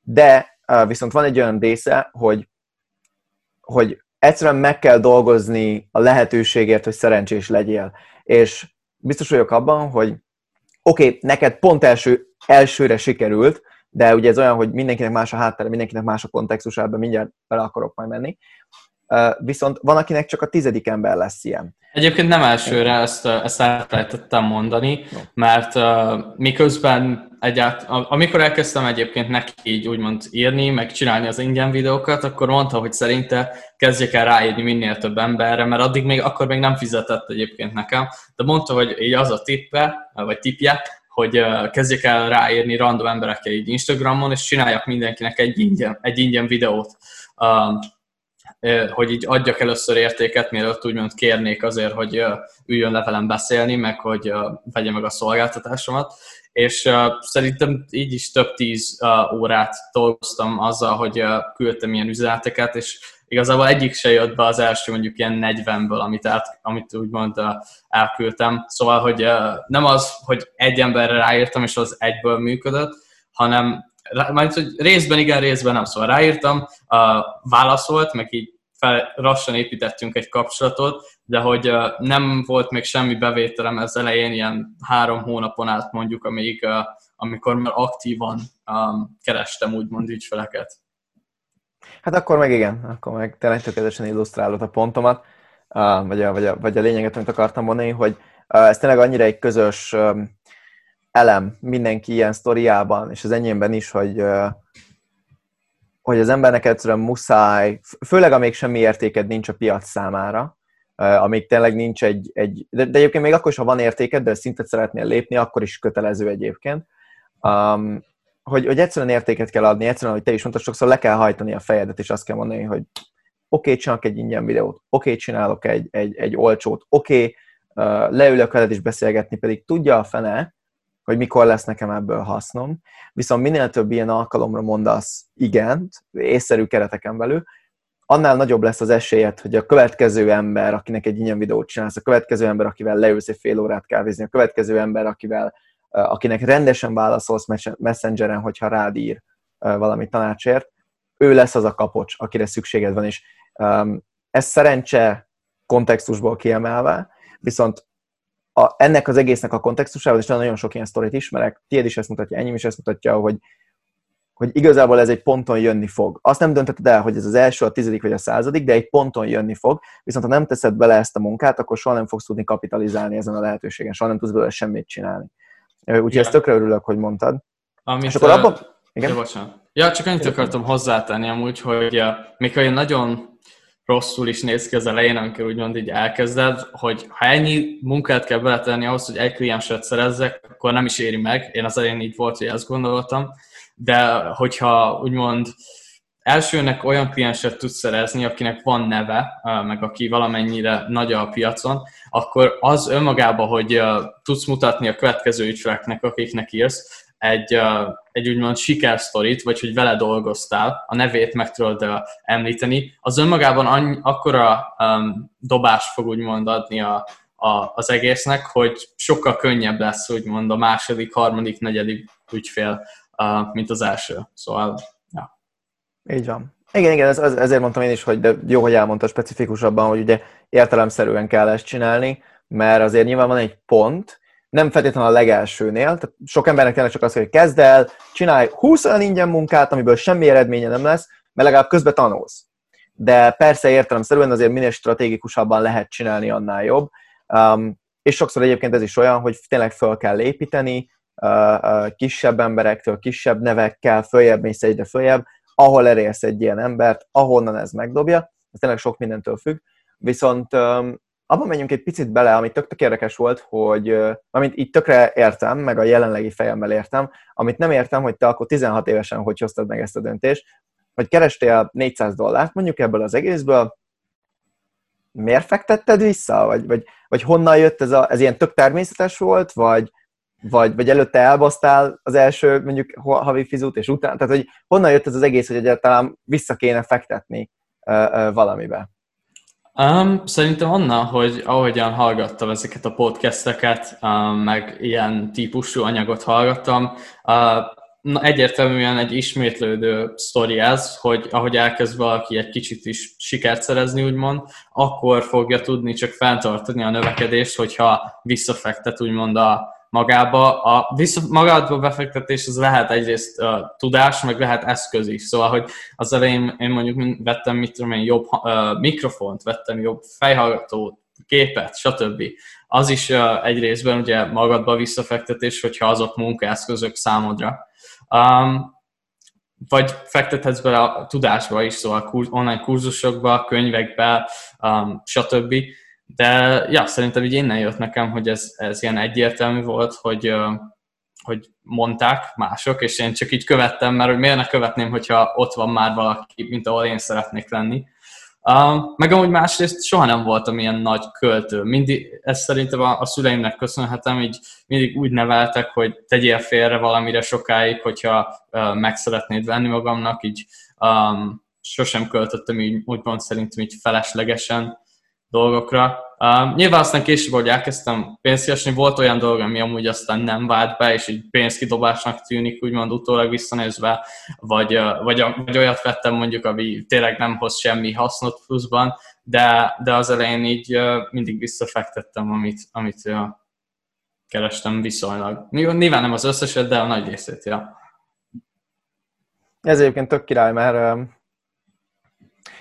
de viszont van egy olyan része, hogy hogy egyszerűen meg kell dolgozni a lehetőségért, hogy szerencsés legyél. És biztos vagyok abban, hogy oké, okay, neked pont első, elsőre sikerült, de ugye ez olyan, hogy mindenkinek más a háttere, mindenkinek más a kontextus, ebben mindjárt bele akarok majd menni. Viszont van, akinek csak a tizedik ember lesz ilyen. Egyébként nem elsőre, ezt, ezt elfelejtettem mondani, mert uh, miközben egyált, amikor elkezdtem egyébként neki így úgymond írni, meg csinálni az ingyen videókat, akkor mondta, hogy szerinte kezdjek el ráírni minél több emberre, mert addig még, akkor még nem fizetett egyébként nekem, de mondta, hogy így az a tippe, vagy tipje, hogy kezdjek el ráírni random emberekkel így Instagramon, és csináljak mindenkinek egy ingyen, egy ingyen videót hogy így adjak először értéket, mielőtt úgymond kérnék azért, hogy üljön le velem beszélni, meg hogy vegye meg a szolgáltatásomat. És szerintem így is több tíz órát dolgoztam azzal, hogy küldtem ilyen üzeneteket, és igazából egyik se jött be az első mondjuk ilyen 40-ből, amit, át, amit úgymond elküldtem. Szóval, hogy nem az, hogy egy emberre ráírtam, és az egyből működött, hanem majd, hogy részben igen, részben nem. Szóval ráírtam, uh, válaszolt, meg így fel, lassan építettünk egy kapcsolatot, de hogy nem volt még semmi bevételem ez elején, ilyen három hónapon át mondjuk, amíg, amikor már aktívan um, kerestem úgymond ügyfeleket. Hát akkor meg igen, akkor meg tényleg tökéletesen illusztrálod a pontomat, vagy, a, vagy, a, vagy a lényeget, amit akartam mondani, hogy ez tényleg annyira egy közös elem mindenki ilyen sztoriában, és az enyémben is, hogy, hogy az embernek egyszerűen muszáj, főleg amíg semmi értéked nincs a piac számára, amíg tényleg nincs egy, egy de, de egyébként még akkor is, ha van értéked, de szintet szeretnél lépni, akkor is kötelező egyébként. Um, hogy, hogy egyszerűen értéket kell adni, egyszerűen, hogy te is mondtad, sokszor le kell hajtani a fejedet, és azt kell mondani, hogy oké, okay, csinálok egy ingyen videót, oké, okay, csinálok egy, egy, egy olcsót, oké, okay, leülök veled is beszélgetni, pedig tudja a fene, hogy mikor lesz nekem ebből hasznom. Viszont minél több ilyen alkalomra mondasz igent, észszerű kereteken belül, annál nagyobb lesz az esélyed, hogy a következő ember, akinek egy ingyen videót csinálsz, a következő ember, akivel leülsz egy fél órát kávézni, a következő ember, akivel, akinek rendesen válaszolsz messengeren, hogyha rád ír valami tanácsért, ő lesz az a kapocs, akire szükséged van, és ez szerencse kontextusból kiemelve, viszont a, ennek az egésznek a kontextusával, és nagyon sok ilyen sztorit ismerek, tiéd is ezt mutatja, enyém is ezt mutatja, hogy, hogy igazából ez egy ponton jönni fog. Azt nem döntötted el, hogy ez az első, a tizedik vagy a századik, de egy ponton jönni fog, viszont ha nem teszed bele ezt a munkát, akkor soha nem fogsz tudni kapitalizálni ezen a lehetőségen, soha nem tudsz belőle semmit csinálni. Úgyhogy ja. ezt tökre örülök, hogy mondtad. Amit, és akkor abban... Igen? Ja, ja, csak annyit akartam hozzátenni amúgy, hogy ja, mikor én nagyon rosszul is néz ki az elején, amikor úgymond így elkezded, hogy ha ennyi munkát kell beletenni ahhoz, hogy egy klienset szerezzek, akkor nem is éri meg. Én az elején így volt, hogy ezt gondoltam. De hogyha úgymond elsőnek olyan klienset tudsz szerezni, akinek van neve, meg aki valamennyire nagy a piacon, akkor az önmagában, hogy tudsz mutatni a következő ügyfeleknek, akiknek írsz, egy, egy úgymond sikersztorit, vagy hogy vele dolgoztál, a nevét meg tudod említeni, az önmagában annyi, akkora um, dobást fog úgymond adni a, a, az egésznek, hogy sokkal könnyebb lesz úgymond a második, harmadik, negyedik ügyfél, uh, mint az első. Szóval, ja. Így van. Igen, igen, ez, ezért mondtam én is, hogy de jó, hogy elmondta specifikusabban, hogy ugye értelemszerűen kell ezt csinálni, mert azért nyilván van egy pont, nem feltétlenül a legelsőnél, tehát sok embernek tényleg csak az, hogy kezd el, csinálj 20 olyan ingyen munkát, amiből semmi eredménye nem lesz, mert legalább közben tanulsz. De persze értelemszerűen azért minél stratégikusabban lehet csinálni, annál jobb. Um, és sokszor egyébként ez is olyan, hogy tényleg föl kell építeni, uh, uh, kisebb emberektől, kisebb nevekkel, följebb mész egyre följebb, ahol elérsz egy ilyen embert, ahonnan ez megdobja, ez tényleg sok mindentől függ. Viszont um, abban menjünk egy picit bele, amit tök, tök érdekes volt, hogy amit itt tökre értem, meg a jelenlegi fejemmel értem, amit nem értem, hogy te akkor 16 évesen hogy hoztad meg ezt a döntést, hogy kerestél 400 dollárt mondjuk ebből az egészből, miért fektetted vissza? Vagy, vagy, vagy honnan jött ez, a, ez ilyen tök természetes volt, vagy, vagy, vagy előtte elbasztál az első mondjuk havi fizut, és utána, tehát hogy honnan jött ez az egész, hogy egyáltalán vissza kéne fektetni uh, uh, valamibe? Um, szerintem onnan, hogy ahogyan hallgattam ezeket a podcasteket, um, meg ilyen típusú anyagot hallgattam, uh, na, egyértelműen egy ismétlődő sztori ez, hogy ahogy elkezd valaki egy kicsit is sikert szerezni, úgymond, akkor fogja tudni csak fenntartani a növekedést, hogyha visszafektet úgymond a, magába. A vissza, magába befektetés az lehet egyrészt uh, tudás, meg lehet eszköz is. Szóval, hogy az elején én mondjuk vettem, mit tudom én, jobb uh, mikrofont, vettem jobb fejhallgatót, képet, stb. Az is uh, egy részben ugye magadba visszafektetés, hogyha azok munkaeszközök számodra. Um, vagy fektethetsz bele a tudásba is, szóval online kurzusokba, könyvekbe, um, stb de ja, szerintem így innen jött nekem, hogy ez, ez ilyen egyértelmű volt, hogy, hogy mondták mások, és én csak így követtem, mert hogy miért ne követném, hogyha ott van már valaki, mint ahol én szeretnék lenni. Uh, meg amúgy másrészt soha nem voltam ilyen nagy költő. Mindig, ezt szerintem a, a szüleimnek köszönhetem, így mindig úgy neveltek, hogy tegyél félre valamire sokáig, hogyha uh, meg szeretnéd venni magamnak, így um, sosem költöttem így úgymond szerintem így feleslegesen dolgokra. Uh, nyilván aztán később, hogy elkezdtem pénzt volt olyan dolog, ami amúgy aztán nem vált be, és így pénzkidobásnak tűnik, úgymond utólag visszanézve, vagy, uh, vagy, vagy olyat vettem mondjuk, ami tényleg nem hoz semmi hasznot pluszban, de, de az elején így uh, mindig visszafektettem, amit, amit uh, kerestem viszonylag. Nyilván nem az összeset, de a nagy részét, ja. Ez egyébként tök király, mert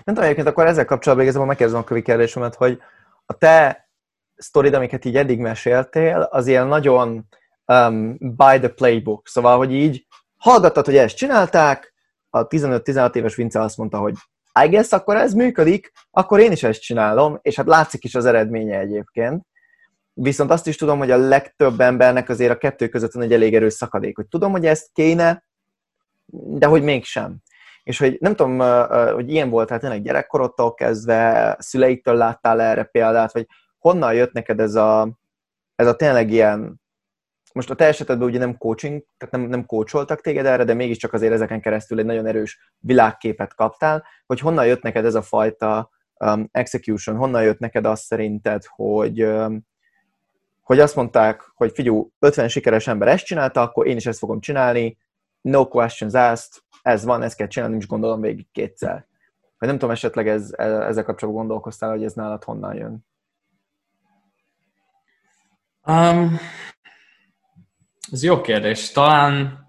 nem tudom, egyébként akkor ezzel kapcsolatban igazából megkérdezem a kövi kérdésemet, hogy a te sztorid, amiket így eddig meséltél, az ilyen nagyon um, by the playbook. Szóval, hogy így hallgattad, hogy ezt csinálták, a 15-16 éves Vince azt mondta, hogy I guess akkor ez működik, akkor én is ezt csinálom, és hát látszik is az eredménye egyébként. Viszont azt is tudom, hogy a legtöbb embernek azért a kettő között van egy elég erős szakadék, hogy tudom, hogy ezt kéne, de hogy mégsem. És hogy nem tudom, hogy ilyen volt, tehát tényleg gyerekkorodtól kezdve, szüleiktől láttál erre példát, vagy honnan jött neked ez a, ez a tényleg ilyen, most a te esetedben ugye nem coaching, tehát nem, nem coacholtak téged erre, de mégiscsak azért ezeken keresztül egy nagyon erős világképet kaptál, hogy honnan jött neked ez a fajta um, execution, honnan jött neked azt szerinted, hogy, um, hogy azt mondták, hogy figyú, 50 sikeres ember ezt csinálta, akkor én is ezt fogom csinálni, no questions asked, ez van, ezt kell csinálni, is gondolom végig kétszer. Vagy nem tudom, esetleg ez, ezzel kapcsolatban gondolkoztál, hogy ez nálad honnan jön? Um, ez jó kérdés. Talán,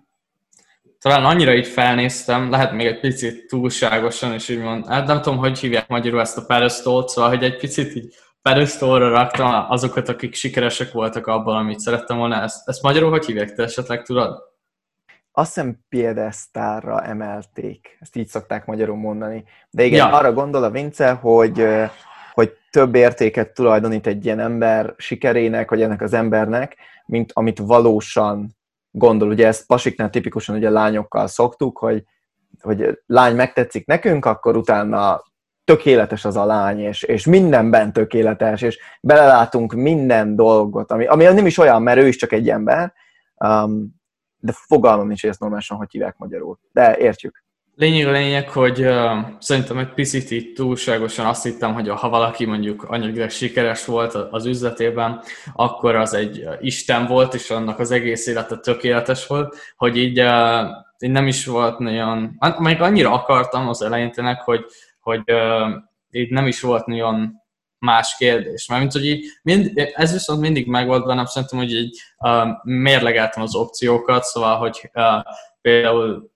talán annyira itt felnéztem, lehet még egy picit túlságosan, és úgymond, hát nem tudom, hogy hívják magyarul ezt a pedestal szóval, hogy egy picit így pedestalra raktam azokat, akik sikeresek voltak abban, amit szerettem volna. Ezt, ezt magyarul hogy hívják, te esetleg tudod? Azt hiszem piedesztárra emelték, ezt így szokták magyarul mondani. De igen, ja. arra gondol a Vince, hogy, hogy több értéket tulajdonít egy ilyen ember sikerének, vagy ennek az embernek, mint amit valósan gondol. Ugye ezt pasiknál tipikusan ugye lányokkal szoktuk, hogy, hogy lány megtetszik nekünk, akkor utána tökéletes az a lány, és, és mindenben tökéletes, és belelátunk minden dolgot, ami, ami nem is olyan, mert ő is csak egy ember, um, de fogalmam nincs, hogy ezt normálisan hogy hívják magyarul. De értjük. Lényeg a lényeg, hogy uh, szerintem egy picit itt túlságosan azt hittem, hogy ha valaki mondjuk anyagilag sikeres volt az üzletében, akkor az egy Isten volt, és annak az egész élete tökéletes volt, hogy így, uh, így nem is volt nagyon, még annyira akartam az elején hogy, hogy uh, így nem is volt nagyon más kérdés. Mert mint hogy így, mind, ez viszont mindig megvolt bennem, szerintem, hogy így uh, mérlegeltem az opciókat, szóval, hogy uh, például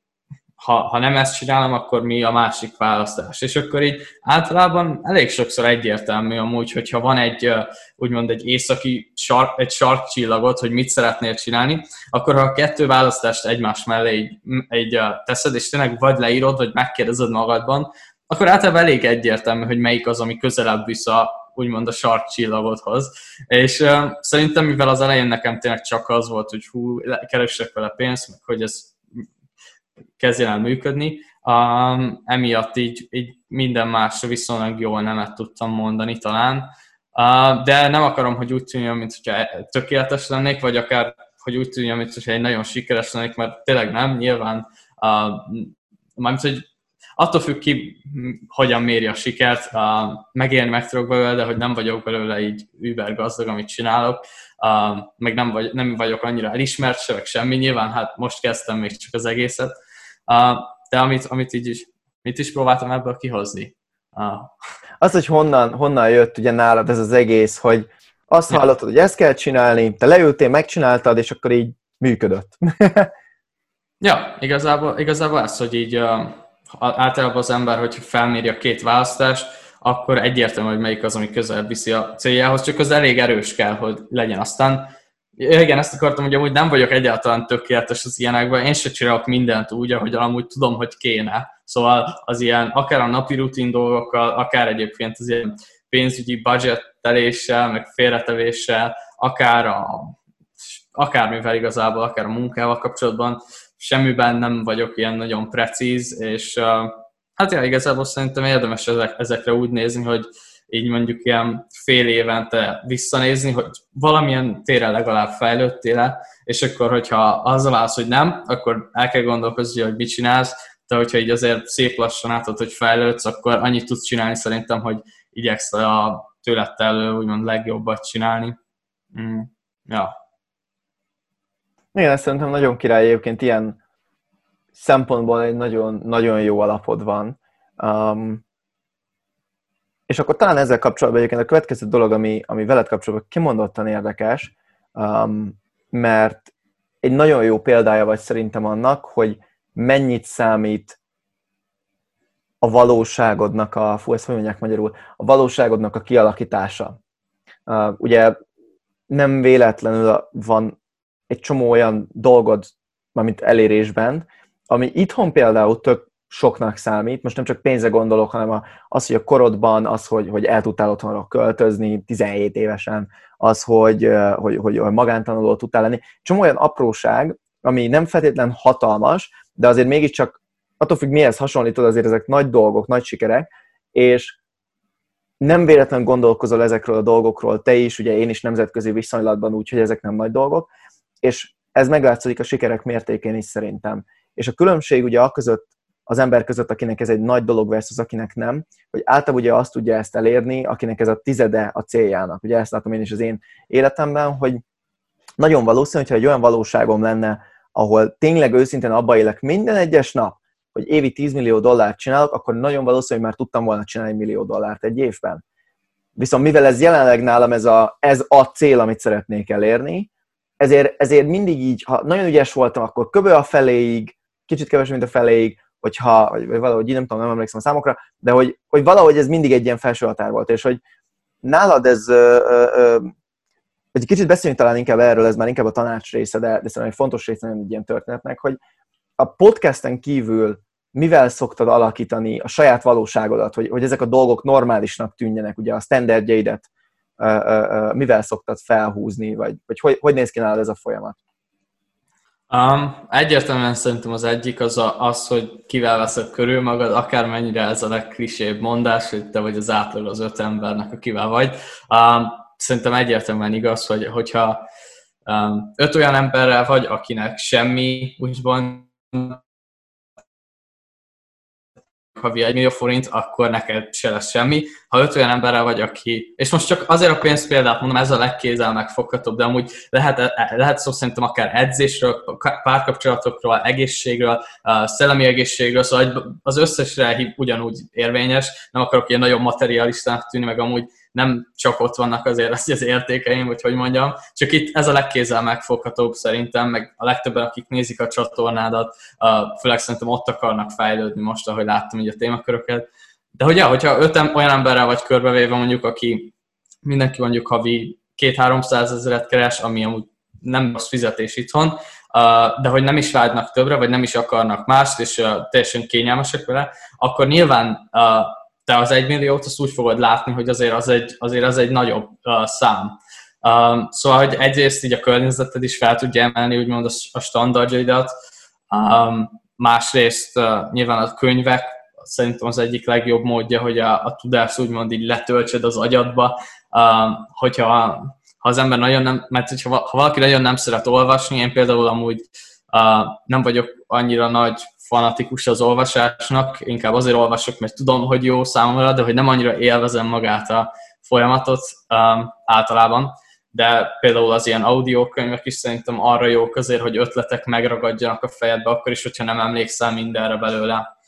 ha, ha nem ezt csinálom, akkor mi a másik választás. És akkor így általában elég sokszor egyértelmű amúgy, hogyha van egy úgymond egy északi sark, egy sarkcsillagot, hogy mit szeretnél csinálni, akkor ha a kettő választást egymás mellé egy, egy teszed, és tényleg vagy leírod, vagy megkérdezed magadban, akkor általában elég egyértelmű, hogy melyik az, ami közelebb visz a, úgymond a sarkcsillagodhoz. És uh, szerintem, mivel az elején nekem tényleg csak az volt, hogy hú, keressek vele pénzt, meg hogy ez kezdjen el működni, um, emiatt így, így minden másra viszonylag jól nemet tudtam mondani talán, uh, de nem akarom, hogy úgy tűnjön, mint hogyha tökéletes lennék, vagy akár, hogy úgy tűnjön, mint egy nagyon sikeres lennék, mert tényleg nem, nyilván uh, mármint, hogy attól függ ki, hogyan méri a sikert, uh, megélni meg tudok belőle, de hogy nem vagyok belőle így über gazdag, amit csinálok, uh, meg nem, vagy, nem vagyok annyira elismert se, vagy semmi, nyilván hát most kezdtem még csak az egészet, uh, de amit, amit így is, mit is próbáltam ebből kihozni. Uh. Az, hogy honnan, honnan jött ugye nálad ez az egész, hogy azt hallottad, hogy ezt kell csinálni, te leültél, megcsináltad, és akkor így működött. ja, igazából, igazából ez, hogy így uh, általában az ember, hogyha felméri a két választást, akkor egyértelmű, hogy melyik az, ami közel viszi a céljához, csak az elég erős kell, hogy legyen. Aztán igen, ezt akartam, hogy amúgy nem vagyok egyáltalán tökéletes az ilyenekben, én sem csinálok mindent úgy, ahogy amúgy tudom, hogy kéne. Szóval az ilyen, akár a napi rutin dolgokkal, akár egyébként az ilyen pénzügyi budgetteléssel, meg félretevéssel, akár a, akármivel igazából, akár a munkával kapcsolatban, semmiben nem vagyok ilyen nagyon precíz, és hát ja, igazából szerintem érdemes ezek, ezekre úgy nézni, hogy így mondjuk ilyen fél évente visszanézni, hogy valamilyen téren legalább fejlődtél és akkor, hogyha az a válasz, hogy nem, akkor el kell gondolkozni, hogy mit csinálsz, de hogyha így azért szép lassan látod, hogy fejlődsz, akkor annyit tudsz csinálni szerintem, hogy igyekszel a tőlettel úgymond legjobbat csinálni. Mm. Ja. Igen, ezt szerintem nagyon király egyébként ilyen szempontból egy nagyon, nagyon jó alapod van. Um, és akkor talán ezzel kapcsolatban egyébként a következő dolog, ami, ami veled kapcsolatban kimondottan érdekes, um, mert egy nagyon jó példája vagy szerintem annak, hogy mennyit számít a valóságodnak a, fú, ezt mondják magyarul, a valóságodnak a kialakítása. Uh, ugye nem véletlenül van egy csomó olyan dolgod, mint elérésben, ami itthon például tök soknak számít, most nem csak pénze gondolok, hanem az, hogy a korodban, az, hogy, hogy el tudtál otthonról költözni 17 évesen, az, hogy, hogy, hogy, hogy magántanuló tudtál lenni. Csomó olyan apróság, ami nem feltétlen hatalmas, de azért mégiscsak attól függ, mihez hasonlítod, azért ezek nagy dolgok, nagy sikerek, és nem véletlen gondolkozol ezekről a dolgokról, te is, ugye én is nemzetközi viszonylatban, úgyhogy ezek nem nagy dolgok, és ez meglátszik a sikerek mértékén is szerintem. És a különbség ugye a között, az ember között, akinek ez egy nagy dolog versus akinek nem, hogy általában ugye azt tudja ezt elérni, akinek ez a tizede a céljának. Ugye ezt látom én is az én életemben, hogy nagyon valószínű, hogyha egy olyan valóságom lenne, ahol tényleg őszintén abba élek minden egyes nap, hogy évi 10 millió dollárt csinálok, akkor nagyon valószínű, hogy már tudtam volna csinálni millió dollárt egy évben. Viszont mivel ez jelenleg nálam ez a, ez a cél, amit szeretnék elérni, ezért, ezért mindig így, ha nagyon ügyes voltam, akkor köbö a feléig, kicsit kevesebb, mint a feléig, hogyha, vagy, vagy valahogy így nem tudom, nem emlékszem a számokra, de hogy, hogy valahogy ez mindig egy ilyen felső határ volt, és hogy nálad ez, ö, ö, ö, egy kicsit beszéljünk talán inkább erről, ez már inkább a tanács része, de, de szerintem egy fontos része egy ilyen történetnek, hogy a podcasten kívül mivel szoktad alakítani a saját valóságodat, hogy, hogy ezek a dolgok normálisnak tűnjenek, ugye a standardjaidet mivel szoktad felhúzni, vagy, vagy hogy, hogy néz ki nálad ez a folyamat? Um, egyértelműen szerintem az egyik az a, az, hogy kivel veszed körül magad, akármennyire ez a legklisébb mondás, hogy te vagy az átlag az öt embernek, akivel vagy. Um, szerintem egyértelműen igaz, hogy, hogyha um, öt olyan emberrel vagy, akinek semmi úgymond havi 1 millió forint, akkor neked se lesz semmi. Ha öt olyan emberrel vagy, aki... És most csak azért a pénz példát mondom, ez a legkézzel megfoghatóbb, de amúgy lehet, lehet szó szerintem akár edzésről, párkapcsolatokról, egészségről, szellemi egészségről, szóval az összesre ugyanúgy érvényes. Nem akarok ilyen nagyon materialistának tűnni, meg amúgy nem csak ott vannak azért az, az értékeim, vagy hogy mondjam, csak itt ez a legkézzel megfoghatóbb szerintem, meg a legtöbben, akik nézik a csatornádat, főleg szerintem ott akarnak fejlődni most, ahogy láttam így a témaköröket. De hogy ja, hogyha öt olyan emberrel vagy körbevéve mondjuk, aki mindenki mondjuk havi két-háromszáz ezeret keres, ami amúgy nem rossz fizetés itthon, de hogy nem is vágynak többre, vagy nem is akarnak mást, és teljesen kényelmesek vele, akkor nyilván te az egy milliót azt úgy fogod látni, hogy azért az egy, azért az egy nagyobb uh, szám. Um, szóval, hogy egyrészt így a környezeted is fel tudja emelni úgymond a, a standardjaidat, um, másrészt uh, nyilván a könyvek szerintem az egyik legjobb módja, hogy a, a tudást úgymond így letöltsed az agyadba, um, hogyha ha az ember nagyon nem, mert hogyha, ha valaki nagyon nem szeret olvasni, én például amúgy uh, nem vagyok annyira nagy fanatikus az olvasásnak, inkább azért olvasok, mert tudom, hogy jó számomra, de hogy nem annyira élvezem magát a folyamatot um, általában. De például az ilyen audiókönyvek is szerintem arra jók azért, hogy ötletek megragadjanak a fejedbe, akkor is, hogyha nem emlékszel mindenre belőle.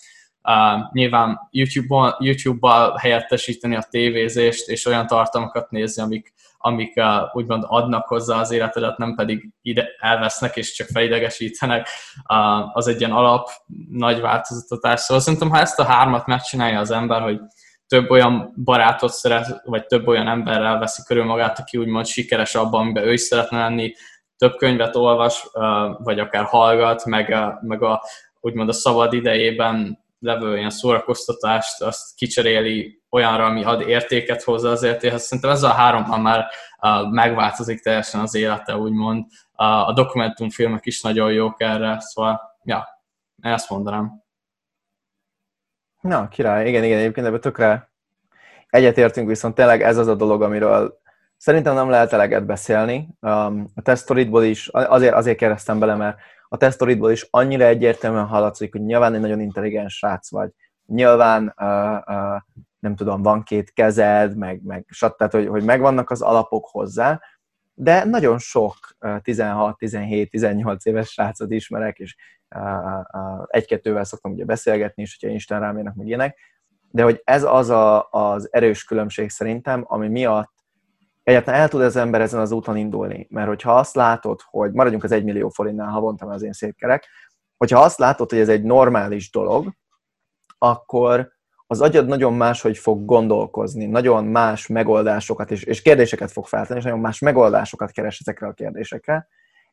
Uh, nyilván YouTube-bal, YouTube-bal helyettesíteni a tévézést, és olyan tartalmakat nézni, amik amik uh, úgymond adnak hozzá az életedet, nem pedig ide elvesznek és csak felidegesítenek, uh, az egy ilyen alap nagy változtatás. Szóval szerintem, ha ezt a hármat megcsinálja az ember, hogy több olyan barátot szeret, vagy több olyan emberrel veszi körül magát, aki úgymond sikeres abban, amiben ő is szeretne lenni, több könyvet olvas, vagy akár hallgat, meg, meg a, úgymond a szabad idejében levő ilyen szórakoztatást, azt kicseréli olyanra, ami ad értéket hozzá az értékhez. Szerintem ez a háromban már uh, megváltozik teljesen az élete, úgymond. A dokumentumfilmek is nagyon jók erre, szóval, ja, ezt mondanám. Na, király, igen, igen, egyébként ebben tökre egyetértünk, viszont tényleg ez az a dolog, amiről szerintem nem lehet eleget beszélni. A tesztoritból is, azért, azért kérdeztem bele, mert a tesztoritból is annyira egyértelműen hallatszik, hogy nyilván egy nagyon intelligens srác vagy. Nyilván uh, uh, nem tudom, van két kezed, meg, meg. Tehát, hogy, hogy megvannak az alapok hozzá, de nagyon sok 16, 17, 18 éves srácot ismerek, és egy-kettővel szoktam ugye beszélgetni, és hogyha Isten rám jönnek, meg ilyenek, de hogy ez az a, az erős különbség szerintem, ami miatt egyáltalán el tud az ember ezen az úton indulni. Mert hogyha azt látod, hogy maradjunk az 1 millió forintnál havonta, az én szép kerek, hogyha azt látod, hogy ez egy normális dolog, akkor az agyad nagyon máshogy fog gondolkozni, nagyon más megoldásokat és, és kérdéseket fog feltenni, és nagyon más megoldásokat keres ezekre a kérdésekre,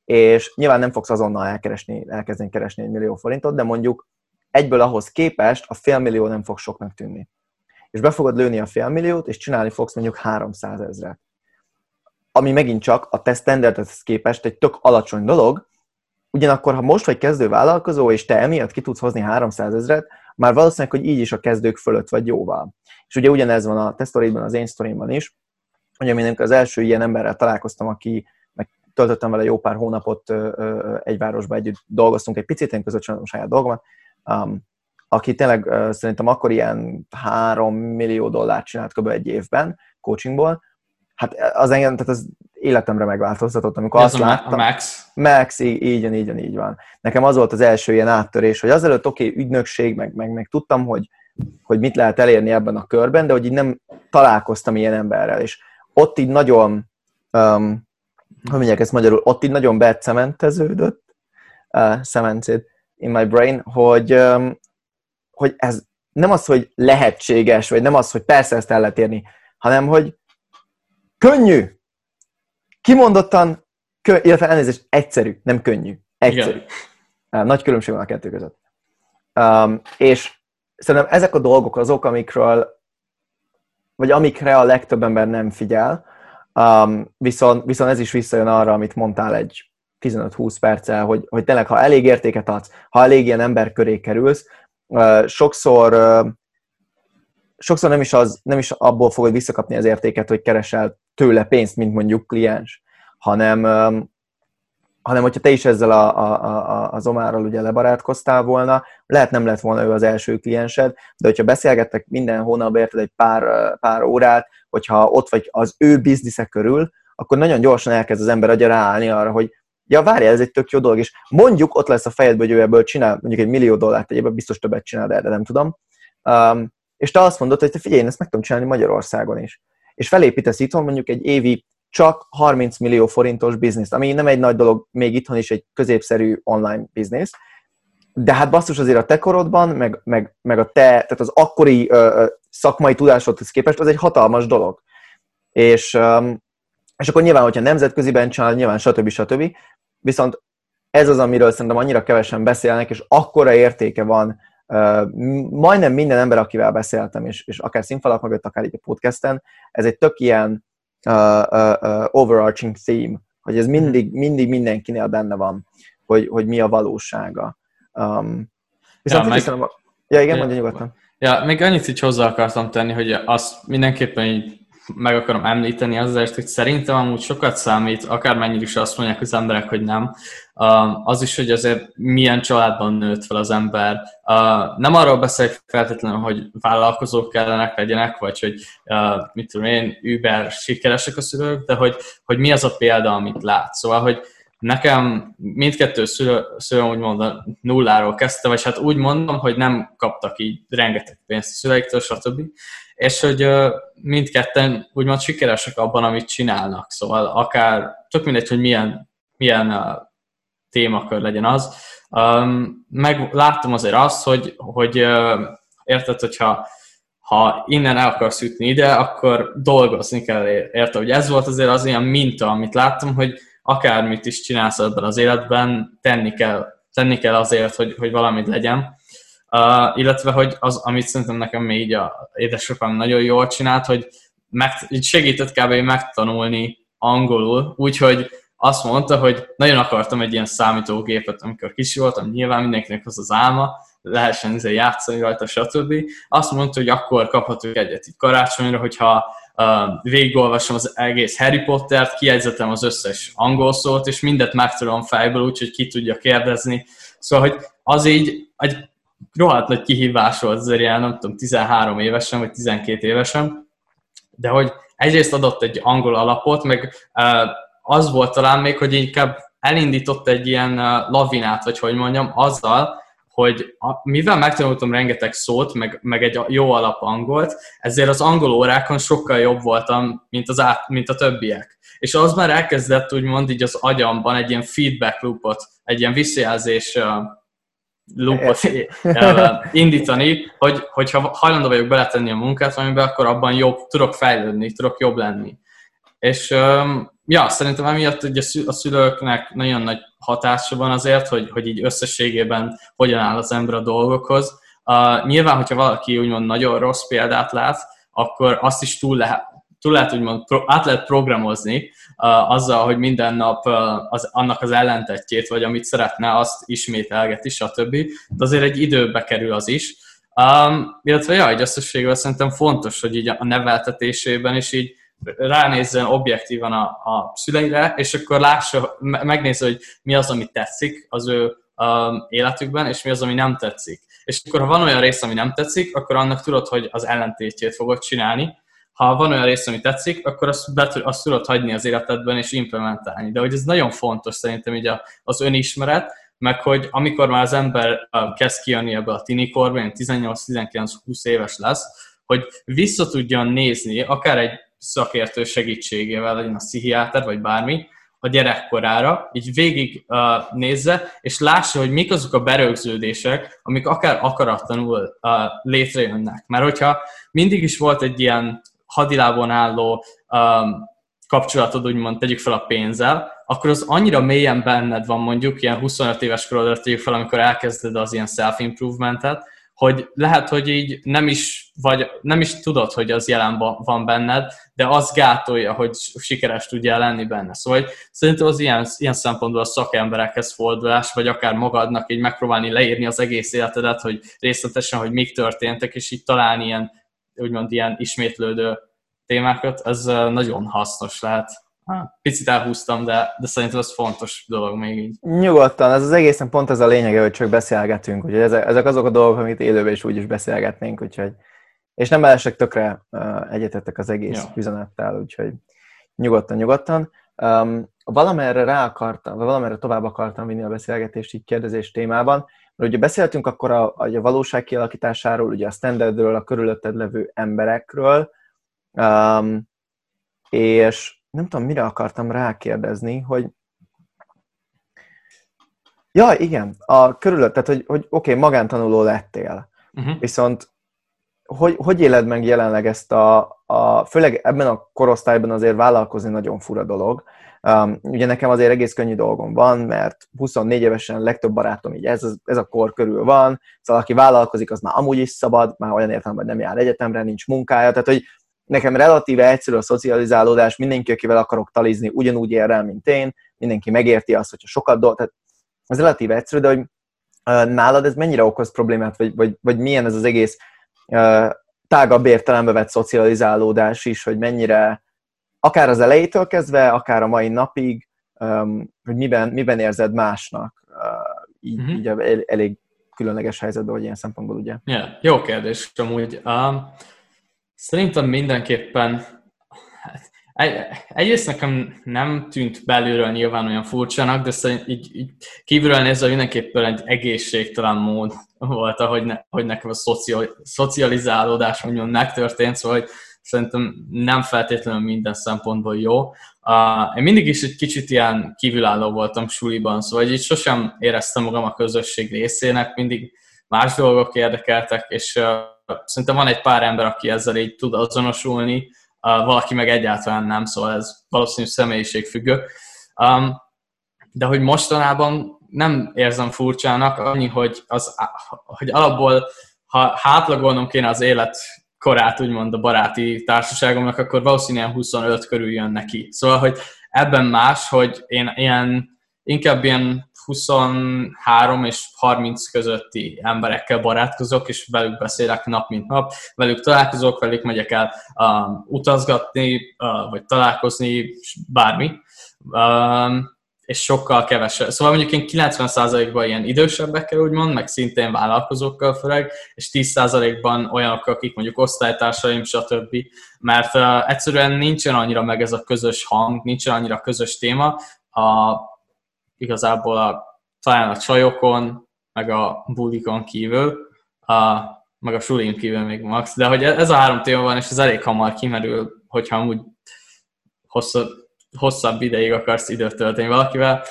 és nyilván nem fogsz azonnal elkeresni, elkezdeni keresni egy millió forintot, de mondjuk egyből ahhoz képest a félmillió nem fog soknak tűnni. És be fogod lőni a félmilliót, és csinálni fogsz mondjuk 300 ezret. Ami megint csak a te standardhez képest egy tök alacsony dolog, ugyanakkor, ha most vagy kezdő vállalkozó, és te emiatt ki tudsz hozni 300 ezeret, már valószínűleg, hogy így is a kezdők fölött vagy jóval. És ugye ugyanez van a te az én sztorimban is, hogy én az első ilyen emberrel találkoztam, aki meg töltöttem vele jó pár hónapot egy városban együtt dolgoztunk, egy picit én között a saját dolgomat, um, aki tényleg szerintem akkor ilyen 3 millió dollárt csinált kb. egy évben coachingból, hát az engem, tehát az életemre megváltoztatott, amikor Ez azt a láttam. Max? Max, így, így van, így van, így van. Nekem az volt az első ilyen áttörés, hogy azelőtt oké, okay, ügynökség, meg, meg, meg tudtam, hogy, hogy mit lehet elérni ebben a körben, de hogy így nem találkoztam ilyen emberrel, és ott így nagyon, um, hogy mondják ezt magyarul, ott így nagyon becementeződött, uh, cemented in my brain, hogy, um, hogy ez nem az, hogy lehetséges, vagy nem az, hogy persze ezt el lehet érni, hanem hogy könnyű, kimondottan, kö, illetve elnézést, egyszerű, nem könnyű, egyszerű. Igen. Nagy különbség van a kettő között. Um, és szerintem ezek a dolgok azok, amikről, vagy amikre a legtöbb ember nem figyel, um, viszont, viszont ez is visszajön arra, amit mondtál egy 15-20 perccel, hogy, hogy tényleg, ha elég értéket adsz, ha elég ilyen ember köré kerülsz, uh, sokszor uh, sokszor nem is, az, nem is abból fogod visszakapni az értéket, hogy keresel tőle pénzt, mint mondjuk kliens, hanem, hanem hogyha te is ezzel a, a, a, az omárral ugye lebarátkoztál volna, lehet nem lett volna ő az első kliensed, de hogyha beszélgettek minden hónap érted egy pár, pár órát, hogyha ott vagy az ő biznisze körül, akkor nagyon gyorsan elkezd az ember agya ráállni arra, hogy ja, várjál, ez egy tök jó dolog, és mondjuk ott lesz a fejedben, hogy ő ebből csinál mondjuk egy millió dollárt, egyébben biztos többet csinál, de nem tudom. Um, és te azt mondod, hogy te figyelj, én ezt meg tudom csinálni Magyarországon is. És felépítesz itthon mondjuk egy évi csak 30 millió forintos bizniszt, ami nem egy nagy dolog, még itthon is egy középszerű online biznisz, de hát basszus azért a te korodban, meg, meg, meg a te, tehát az akkori ö, szakmai tudásodhoz képest az egy hatalmas dolog. És, ö, és akkor nyilván, hogyha nemzetköziben csinál, nyilván stb. stb. Viszont ez az, amiről szerintem annyira kevesen beszélnek, és akkora értéke van majdnem minden ember, akivel beszéltem, és, és akár színfalak mögött, akár így a podcasten, ez egy tök ilyen uh, uh, uh, overarching theme, hogy ez mindig, mhm. mindig mindenkinél benne van, hogy, hogy mi a valósága. Um, viszont ja, meg... Hiszem, ja, igen, mondja nyugodtan. Ja, még annyit így hozzá akartam tenni, hogy azt mindenképpen így meg akarom említeni azért, hogy szerintem amúgy sokat számít, akármennyire is azt mondják az emberek, hogy nem, az is, hogy azért milyen családban nőtt fel az ember. Nem arról beszélek feltétlenül, hogy vállalkozók kellenek legyenek, vagy hogy mit tudom én, Uber sikeresek a szülők, de hogy, hogy mi az a példa, amit lát. Szóval, hogy nekem mindkettő szülő, szülő úgymond nulláról kezdte, vagy hát úgy mondom, hogy nem kaptak így rengeteg pénzt a szüleiktől, stb és hogy mindketten úgymond sikeresek abban, amit csinálnak. Szóval akár, tök mindegy, hogy milyen, milyen témakör legyen az. Meg láttam azért azt, hogy, hogy érted, hogyha ha innen el akarsz ütni ide, akkor dolgozni kell érte, hogy ez volt azért az ilyen minta, amit láttam, hogy akármit is csinálsz ebben az életben, tenni kell, tenni kell azért, hogy, hogy valamit legyen. Uh, illetve, hogy az, amit szerintem nekem még így a édesapám nagyon jól csinált, hogy meg, így segített kb. megtanulni angolul, úgyhogy azt mondta, hogy nagyon akartam egy ilyen számítógépet, amikor kicsi voltam, nyilván mindenkinek az az álma, lehessen ezzel játszani rajta, stb. Azt mondta, hogy akkor kaphatunk egyet itt karácsonyra, hogyha végigolvasom az egész Harry Pottert, kiegyzetem az összes angol szót, és mindet megtudom fejből, úgyhogy ki tudja kérdezni. Szóval, hogy az így egy rohadt nagy kihívás volt azért ilyen, nem tudom, 13 évesen, vagy 12 évesen, de hogy egyrészt adott egy angol alapot, meg az volt talán még, hogy inkább elindított egy ilyen lavinát, vagy hogy mondjam, azzal, hogy a, mivel megtanultam rengeteg szót, meg, meg egy jó alap angolt, ezért az angol órákon sokkal jobb voltam, mint, az át, mint a többiek. És az már elkezdett úgymond így az agyamban egy ilyen feedback loopot, egy ilyen visszajelzés loopot indítani, hogy, hogyha hajlandó vagyok beletenni a munkát amiben, akkor abban jobb, tudok fejlődni, tudok jobb lenni. És ja, szerintem emiatt ugye a szülőknek nagyon nagy hatása van azért, hogy, hogy így összességében hogyan áll az ember a dolgokhoz. Uh, nyilván, hogyha valaki úgymond nagyon rossz példát lát, akkor azt is túl lehet, túl lehet úgymond, át lehet programozni uh, azzal, hogy minden nap uh, az, annak az ellentetjét, vagy amit szeretne, azt ismételgeti, stb. De azért egy időbe kerül az is. Um, illetve ja, egy összességvel szerintem fontos, hogy így a neveltetésében is így ránézzen objektívan a, a szüleire, és akkor lássa, megnézze, hogy mi az, ami tetszik az ő um, életükben, és mi az, ami nem tetszik. És akkor, ha van olyan rész, ami nem tetszik, akkor annak tudod, hogy az ellentétjét fogod csinálni. Ha van olyan rész, ami tetszik, akkor azt, be, azt tudod hagyni az életedben és implementálni. De hogy ez nagyon fontos szerintem így az önismeret, meg hogy amikor már az ember kezd kijönni ebbe a tini korban, 18-19-20 éves lesz, hogy vissza tudjon nézni, akár egy szakértő segítségével, legyen a pszichiáter, vagy bármi, a gyerekkorára, így végig uh, nézze, és lássa, hogy mik azok a berögződések, amik akár akaratlanul uh, létrejönnek. Mert hogyha mindig is volt egy ilyen hadilábon álló um, kapcsolatod, úgymond tegyük fel a pénzzel, akkor az annyira mélyen benned van mondjuk, ilyen 25 éves korodra tegyük fel, amikor elkezded az ilyen self-improvementet, hogy lehet, hogy így nem is, vagy nem is tudod, hogy az jelen van benned, de az gátolja, hogy sikeres tudjál lenni benne. Szóval szerintem az ilyen, ilyen szempontból a szakemberekhez fordulás, vagy akár magadnak így megpróbálni leírni az egész életedet, hogy részletesen, hogy mik történtek, és így találni ilyen, úgymond ilyen ismétlődő témákat, ez nagyon hasznos lehet. Picit elhúztam, de, de szerintem ez fontos dolog még így. Nyugodtan, ez az egészen pont ez a lényege, hogy csak beszélgetünk, úgyhogy ezek, ezek azok a dolgok, amit élőben is úgy is beszélgetnénk, úgyhogy és nem elesek tökre uh, egyetettek az egész ja. üzenettel, úgyhogy nyugodtan, nyugodtan. Um, valamerre rá akartam, vagy valamerre tovább akartam vinni a beszélgetést így kérdezés témában, mert ugye beszéltünk akkor a, a valóság kialakításáról, ugye a standardről, a körülötted levő emberekről, um, és nem tudom, mire akartam rákérdezni, hogy Ja, igen, a körülött, tehát hogy, hogy oké, okay, magántanuló lettél, uh-huh. viszont hogy, hogy éled meg jelenleg ezt a, a, főleg ebben a korosztályban azért vállalkozni nagyon fura dolog. Um, ugye nekem azért egész könnyű dolgom van, mert 24 évesen legtöbb barátom így ez, ez a kor körül van, szóval aki vállalkozik, az már amúgy is szabad, már olyan értelemben nem jár egyetemre, nincs munkája, tehát hogy nekem relatíve egyszerű a szocializálódás, mindenki, akivel akarok talizni, ugyanúgy ér el, mint én, mindenki megérti azt, hogyha sokat dolg, tehát ez relatíve egyszerű, de hogy nálad ez mennyire okoz problémát, vagy, vagy, vagy milyen ez az egész uh, tágabb értelembe vett szocializálódás is, hogy mennyire, akár az elejétől kezdve, akár a mai napig, um, hogy miben, miben érzed másnak, uh, így, uh-huh. így el, elég különleges helyzetben, vagy ilyen szempontból, ugye? Yeah, jó kérdés, amúgy. Um, Szerintem mindenképpen hát, egy, egyrészt nekem nem tűnt belülről nyilván olyan furcsának, de szerintem így, így kívülről nézve mindenképpen egy egészségtelen mód volt, ahogy, ne, hogy nekem a szociál, szocializálódás mondjon megtörtént, szóval hogy szerintem nem feltétlenül minden szempontból jó. Uh, én mindig is egy kicsit ilyen kívülálló voltam suliban, szóval így sosem éreztem magam a közösség részének, mindig más dolgok érdekeltek, és uh, szerintem van egy pár ember, aki ezzel így tud azonosulni, valaki meg egyáltalán nem, szóval ez valószínűleg személyiségfüggő. De hogy mostanában nem érzem furcsának, annyi, hogy, az, hogy alapból, ha hátlagolnom kéne az élet korát, úgymond a baráti társaságomnak, akkor valószínűleg 25 körül jön neki. Szóval, hogy ebben más, hogy én ilyen, inkább ilyen 23 és 30 közötti emberekkel barátkozok, és velük beszélek nap mint nap, velük találkozok, velük megyek el um, utazgatni, uh, vagy találkozni, bármi. Um, és sokkal kevesebb. Szóval mondjuk én 90%-ban ilyen idősebbekkel úgymond, meg szintén vállalkozókkal főleg, és 10%-ban olyanok, akik mondjuk osztálytársaim, stb. Mert uh, egyszerűen nincsen annyira meg ez a közös hang, nincsen annyira közös téma. A, igazából a, talán a csajokon, meg a bulikon kívül, a, meg a sulin kívül még max, de hogy ez a három téma van, és ez elég hamar kimerül, hogyha amúgy hosszabb, hosszabb ideig akarsz időt tölteni valakivel.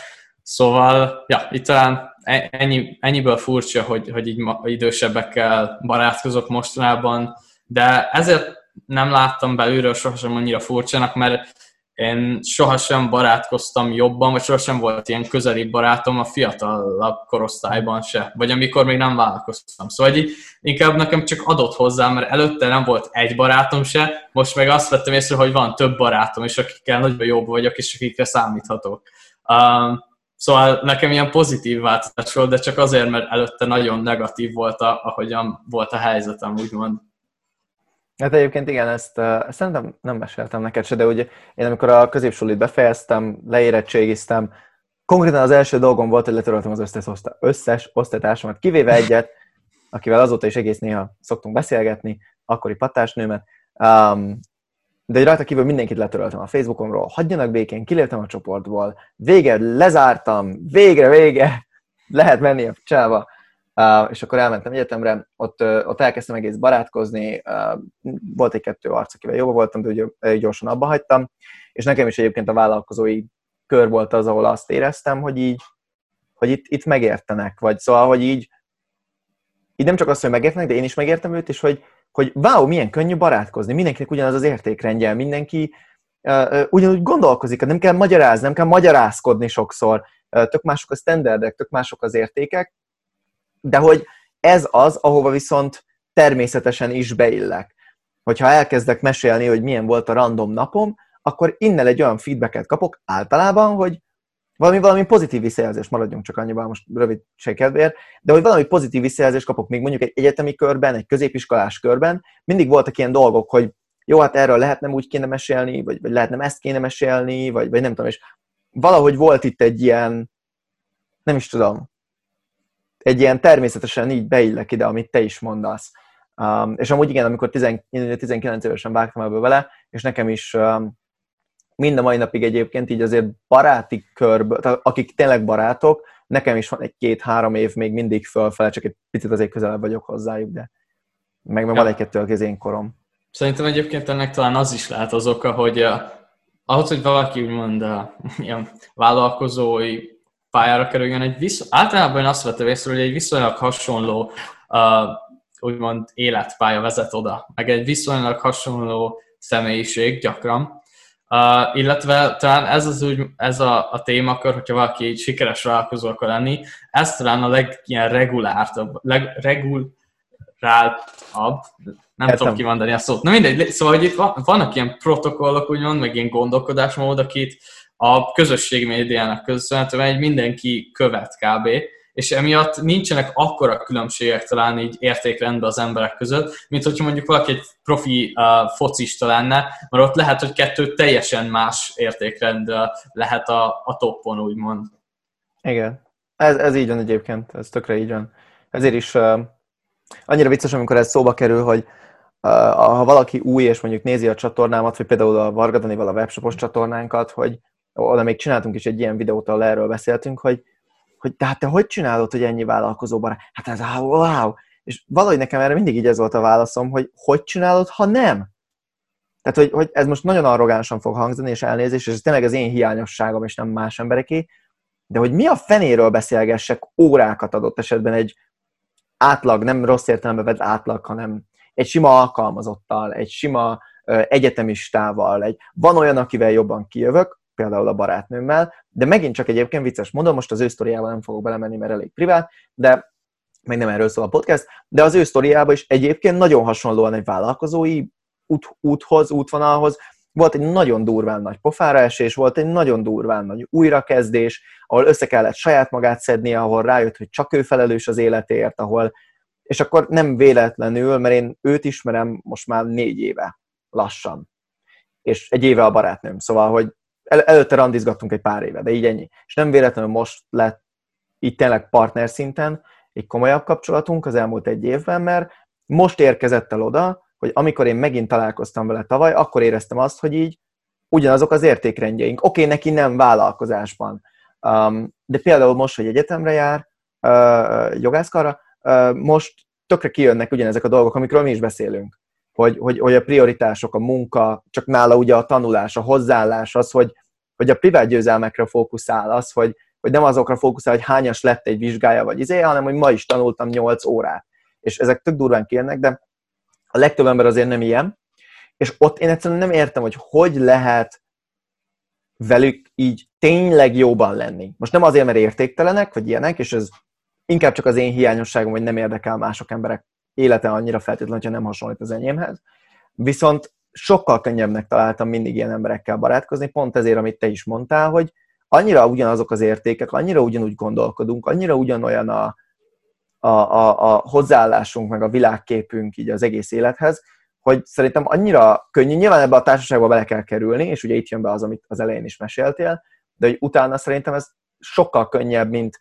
Szóval, ja, itt talán e, ennyi, ennyiből furcsa, hogy, hogy így idősebbekkel barátkozok mostanában, de ezért nem láttam belülről sohasem annyira furcsának, mert én sohasem barátkoztam jobban, vagy sohasem volt ilyen közeli barátom a fiatalabb korosztályban se, vagy amikor még nem vállalkoztam. Szóval így, inkább nekem csak adott hozzá, mert előtte nem volt egy barátom se, most meg azt vettem észre, hogy van több barátom, és akikkel nagyban jobb vagyok, és akikre számíthatok. Um, Szóval nekem ilyen pozitív változás volt, de csak azért, mert előtte nagyon negatív volt, a, ahogyan volt a helyzetem, úgymond. Hát egyébként igen, ezt, ezt szerintem nem meséltem neked se, de ugye én amikor a középsulit befejeztem, leérettségiztem, konkrétan az első dolgom volt, hogy letöröltem az összes, osztály, összes osztálytársamat, kivéve egyet, akivel azóta is egész néha szoktunk beszélgetni, akkori patásnőmet, um, de rajta kívül mindenkit letöröltem a Facebookomról, hagyjanak békén, kiléptem a csoportból, vége, lezártam, végre, vége, lehet menni a csába. És akkor elmentem egyetemre, ott, ott elkezdtem egész barátkozni, volt egy-kettő arc, akivel jobban voltam, de ugye gyorsan abba hagytam, és nekem is egyébként a vállalkozói kör volt az, ahol azt éreztem, hogy így, hogy itt, itt megértenek, vagy szóval, hogy így, így nem csak azt, hogy megértenek, de én is megértem őt, és hogy, hogy wow, milyen könnyű barátkozni, mindenkinek ugyanaz az értékrendje, mindenki uh, ugyanúgy gondolkozik, nem kell magyarázni, nem kell magyarázkodni sokszor, uh, tök mások a standardek, tök mások az értékek, de hogy ez az, ahova viszont természetesen is beillek. Hogyha elkezdek mesélni, hogy milyen volt a random napom, akkor innen egy olyan feedbacket kapok általában, hogy valami, valami pozitív visszajelzés, maradjunk csak annyiban most rövid kedvéért, de hogy valami pozitív visszajelzést kapok még mondjuk egy egyetemi körben, egy középiskolás körben, mindig voltak ilyen dolgok, hogy jó, hát erről lehetne úgy kéne mesélni, vagy, vagy lehetne ezt kéne mesélni, vagy, vagy nem tudom, és valahogy volt itt egy ilyen, nem is tudom, egy ilyen természetesen így beillek ide, amit te is mondasz. Um, és amúgy igen, amikor 10, 19 évesen vágtam ebből vele, és nekem is um, mind a mai napig egyébként így azért baráti körből, tehát akik tényleg barátok, nekem is van egy két-három év még mindig fölfele, csak egy picit azért közelebb vagyok hozzájuk, de meg, ja. van egy-kettő az én korom. Szerintem egyébként ennek talán az is lehet az oka, hogy uh, ahhoz, hogy valaki úgymond uh, ilyen vállalkozói pályára kerüljön, egy visz... általában én azt vettem észre, hogy egy viszonylag hasonló uh, úgymond életpálya vezet oda, meg egy viszonylag hasonló személyiség gyakran, Uh, illetve talán ez, az úgy, ez a, a témakör, hogyha valaki így sikeres vállalkozó akar lenni, ez talán a leg ilyen regulártabb, leg, reguláltabb, nem Értem. tudom kimondani a szót. Na mindegy, szóval hogy itt vannak ilyen protokollok, úgymond, meg ilyen gondolkodásmód, akit a közösségi médiának köszönhetően mindenki követ kb és emiatt nincsenek akkora különbségek talán így értékrendben az emberek között, mint hogyha mondjuk valaki egy profi uh, focista lenne, mert ott lehet, hogy kettő teljesen más értékrend lehet a, a toppon, úgymond. Igen, ez, ez így van egyébként, ez tökre így van. Ezért is uh, annyira vicces, amikor ez szóba kerül, hogy uh, ha valaki új, és mondjuk nézi a csatornámat, vagy például a Varga Danival a webshopos csatornánkat, hogy oda még csináltunk is egy ilyen videót, ahol erről beszéltünk, hogy hogy de hát te hogy csinálod, hogy ennyi vállalkozóban? Hát ez wow! És valahogy nekem erre mindig így ez volt a válaszom, hogy hogy csinálod, ha nem? Tehát, hogy, hogy ez most nagyon arrogánsan fog hangzani, és elnézés, és ez tényleg az én hiányosságom, és nem más embereké, de hogy mi a fenéről beszélgessek órákat adott esetben egy átlag, nem rossz értelemben vett átlag, hanem egy sima alkalmazottal, egy sima egyetemistával, egy, van olyan, akivel jobban kijövök, például a barátnőmmel, de megint csak egyébként vicces mondom, most az ő sztoriával nem fogok belemenni, mert elég privát, de meg nem erről szól a podcast, de az ő sztoriában is egyébként nagyon hasonlóan egy vállalkozói út, úthoz, útvonalhoz, volt egy nagyon durván nagy pofára esés, volt egy nagyon durván nagy újrakezdés, ahol össze kellett saját magát szedni, ahol rájött, hogy csak ő felelős az életért, ahol, és akkor nem véletlenül, mert én őt ismerem most már négy éve, lassan, és egy éve a barátnőm, szóval, hogy el, előtte randizgattunk egy pár éve, de így ennyi. És nem véletlenül most lett így tényleg partner szinten egy komolyabb kapcsolatunk az elmúlt egy évben, mert most érkezett el oda, hogy amikor én megint találkoztam vele tavaly, akkor éreztem azt, hogy így ugyanazok az értékrendjeink. Oké, okay, neki nem vállalkozásban, um, de például most, hogy egyetemre jár, uh, jogászkarra, uh, most tökre kijönnek ugyanezek a dolgok, amikről mi is beszélünk hogy, hogy, hogy a prioritások, a munka, csak nála ugye a tanulás, a hozzáállás az, hogy, hogy a privát győzelmekre fókuszál, az, hogy, hogy nem azokra fókuszál, hogy hányas lett egy vizsgája vagy izé, hanem hogy ma is tanultam 8 órát. És ezek tök durván kérnek, de a legtöbb ember azért nem ilyen, és ott én egyszerűen nem értem, hogy hogy lehet velük így tényleg jóban lenni. Most nem azért, mert értéktelenek, vagy ilyenek, és ez inkább csak az én hiányosságom, hogy nem érdekel mások emberek élete annyira feltétlenül, hogyha nem hasonlít az enyémhez. Viszont sokkal könnyebbnek találtam mindig ilyen emberekkel barátkozni, pont ezért, amit te is mondtál, hogy annyira ugyanazok az értékek, annyira ugyanúgy gondolkodunk, annyira ugyanolyan a, a, a, a hozzáállásunk, meg a világképünk így az egész élethez, hogy szerintem annyira könnyű, nyilván ebbe a társaságba bele kell kerülni, és ugye itt jön be az, amit az elején is meséltél, de hogy utána szerintem ez sokkal könnyebb, mint,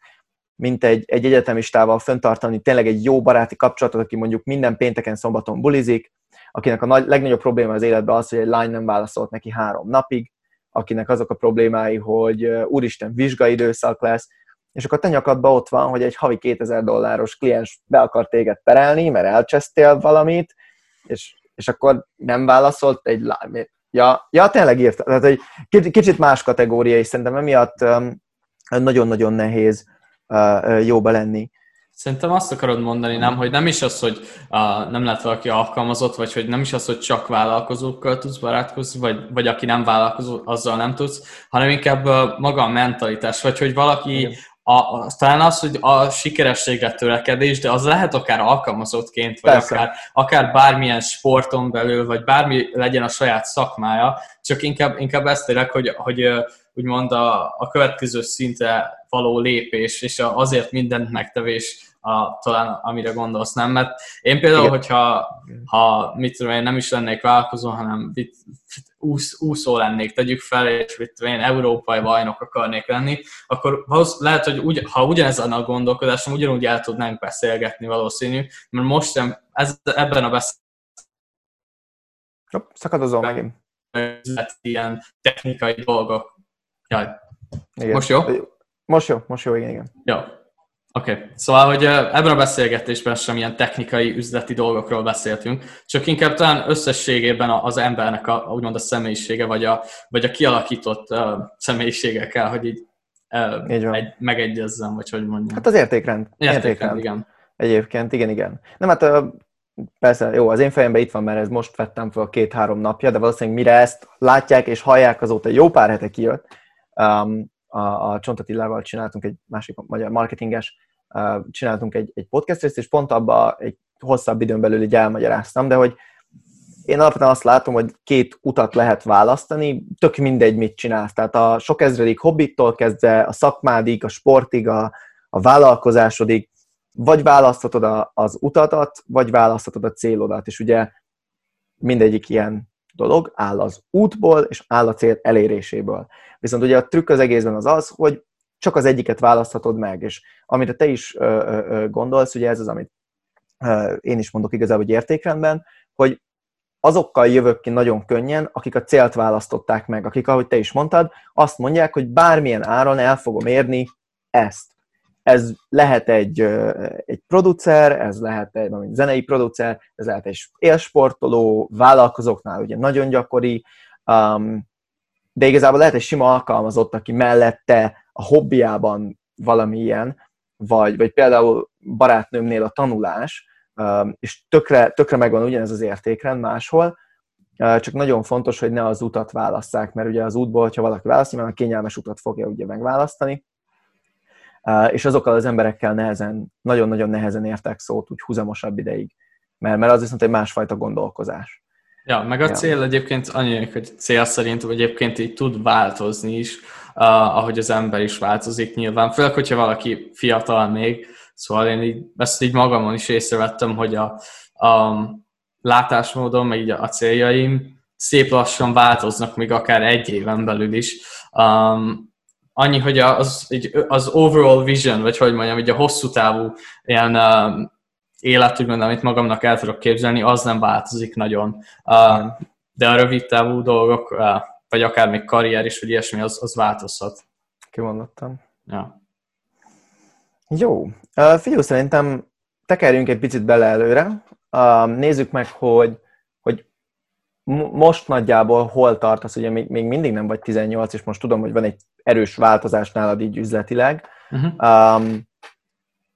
mint egy, egy egyetemistával föntartani tényleg egy jó baráti kapcsolatot, aki mondjuk minden pénteken, szombaton bulizik, akinek a nagy, legnagyobb probléma az életben az, hogy egy lány nem válaszolt neki három napig, akinek azok a problémái, hogy úristen, vizsgai időszak lesz, és akkor te nyakadban ott van, hogy egy havi 2000 dolláros kliens be akar téged perelni, mert elcsesztél valamit, és, és akkor nem válaszolt egy lány. Ja, ja tényleg írta. Tehát egy kicsit más kategória, és szerintem emiatt nagyon-nagyon nehéz jóba lenni. Szerintem azt akarod mondani, nem, hogy nem is az, hogy uh, nem lehet valaki alkalmazott, vagy hogy nem is az, hogy csak vállalkozókkal tudsz barátkozni, vagy, vagy aki nem vállalkozó, azzal nem tudsz, hanem inkább uh, maga a mentalitás, vagy hogy valaki a, a, talán az, hogy a sikerességre törekedés, de az lehet akár alkalmazottként, vagy akár, akár bármilyen sporton belül, vagy bármi legyen a saját szakmája, csak inkább, inkább ezt tényleg, hogy, hogy úgymond a, a következő szintre való lépés, és azért mindent megtevés a, talán amire gondolsz, nem? Mert én például, Igen. hogyha ha, mit tudom én, nem is lennék vállalkozó, hanem úsz, úszó lennék, tegyük fel, és mit tudom én, európai bajnok akarnék lenni, akkor lehet, hogy ugy, ha ugyanezen a gondolkodásom, ugyanúgy el tudnánk beszélgetni valószínű, mert most sem, ez, ebben a beszélgetésben szakadozom megint. Ilyen technikai dolgok. Jaj. Igen. Most jó? Most jó, most jó, igen, igen. Jó. Oké, okay. szóval, hogy ebben a beszélgetésben sem ilyen technikai, üzleti dolgokról beszéltünk, csak inkább talán összességében az embernek a, úgymond a személyisége, vagy a, vagy a kialakított uh, személyisége kell, hogy így, uh, így egy, megegyezzem, vagy hogy mondjam. Hát az értékrend. Értékrend, értékrend. igen. Egyébként, igen, igen. Nem, hát uh, persze, jó, az én fejemben itt van, mert ez most vettem fel két-három napja, de valószínűleg mire ezt látják és hallják, azóta jó pár hete kijött. Um, a, a Csontatillával csináltunk egy másik magyar marketinges csináltunk egy, egy podcast részt, és pont abban egy hosszabb időn belül így elmagyaráztam, de hogy én alapvetően azt látom, hogy két utat lehet választani, tök mindegy, mit csinálsz. Tehát a sok ezredik hobbittól kezdve a szakmádig, a sportig, a, a vállalkozásodig, vagy választhatod a, az utatat, vagy választhatod a célodat, és ugye mindegyik ilyen dolog áll az útból, és áll a cél eléréséből. Viszont ugye a trükk az egészben az az, hogy csak az egyiket választhatod meg, és amire te is gondolsz, ugye ez az, amit én is mondok igazából, hogy értékrendben, hogy azokkal jövök ki nagyon könnyen, akik a célt választották meg, akik, ahogy te is mondtad, azt mondják, hogy bármilyen áron el fogom érni ezt. Ez lehet egy, egy producer, ez lehet egy egy zenei producer, ez lehet egy élsportoló, vállalkozóknál ugye nagyon gyakori, um, de igazából lehet egy sima alkalmazott, aki mellette a hobbiában valami ilyen, vagy, vagy például barátnőmnél a tanulás, um, és tökre, tökre megvan ugyanez az értékrend máshol, uh, csak nagyon fontos, hogy ne az utat válasszák, mert ugye az útból, hogyha valaki választja, mert a kényelmes utat fogja ugye megválasztani, és azokkal az emberekkel nehezen, nagyon-nagyon nehezen értek szót úgy húzamosabb ideig, mert, mert az viszont egy másfajta gondolkozás. Ja, meg a ja. cél egyébként annyi, hogy cél szerint egyébként így tud változni is, uh, ahogy az ember is változik nyilván. Főleg, hogyha valaki fiatal még, szóval én így, ezt így magamon is észrevettem, hogy a, a látásmódom, meg így a céljaim szép lassan változnak, még akár egy éven belül is. Um, annyi, hogy az, az overall vision, vagy hogy mondjam, hogy a hosszú távú ilyen um, élet, úgymond, amit magamnak el tudok képzelni, az nem változik nagyon. Uh, de a rövid távú dolgok, uh, vagy akár még karrier is, vagy ilyesmi, az, az változhat. Kimondottam. Ja. Jó. Uh, figyelj, szerintem tekerjünk egy picit bele előre. Uh, nézzük meg, hogy most nagyjából hol tartasz, ugye még, még mindig nem vagy 18, és most tudom, hogy van egy erős változás nálad így üzletileg. Uh-huh. Um,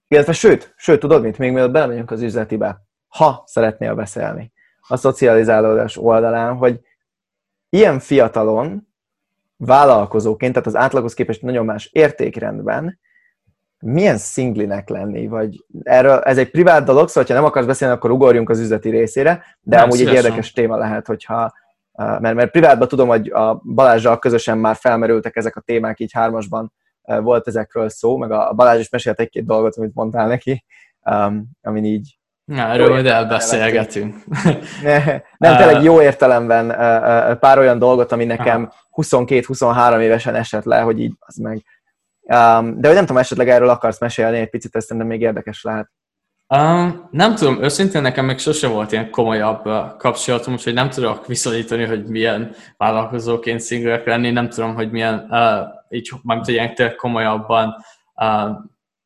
illetve sőt, sőt, tudod mit, még mielőtt belemegyünk az üzletibe, ha szeretnél beszélni a szocializálódás oldalán, hogy ilyen fiatalon vállalkozóként, tehát az átlaghoz képest nagyon más értékrendben, milyen szinglinek lenni, vagy erről, ez egy privát dolog, szóval ha nem akarsz beszélni, akkor ugorjunk az üzleti részére, de nem, amúgy szívesen. egy érdekes téma lehet, hogyha, mert, mert privátban tudom, hogy a Balázsral közösen már felmerültek ezek a témák, így hármasban volt ezekről szó, meg a Balázs is mesélt egy-két dolgot, amit mondtál neki, um, amin így Na, erről majd elbeszélgetünk. Ne, nem, tényleg jó értelemben pár olyan dolgot, ami nekem 22-23 évesen esett le, hogy így az meg. Um, de hogy nem tudom, esetleg erről akarsz mesélni egy picit, ez szerintem még érdekes lehet. Um, nem tudom, őszintén nekem még sose volt ilyen komolyabb kapcsolatom, úgyhogy nem tudok viszonyítani, hogy milyen vállalkozóként szingrek lenni, nem tudom, hogy milyen, uh, így, mármint, ilyen komolyabban uh,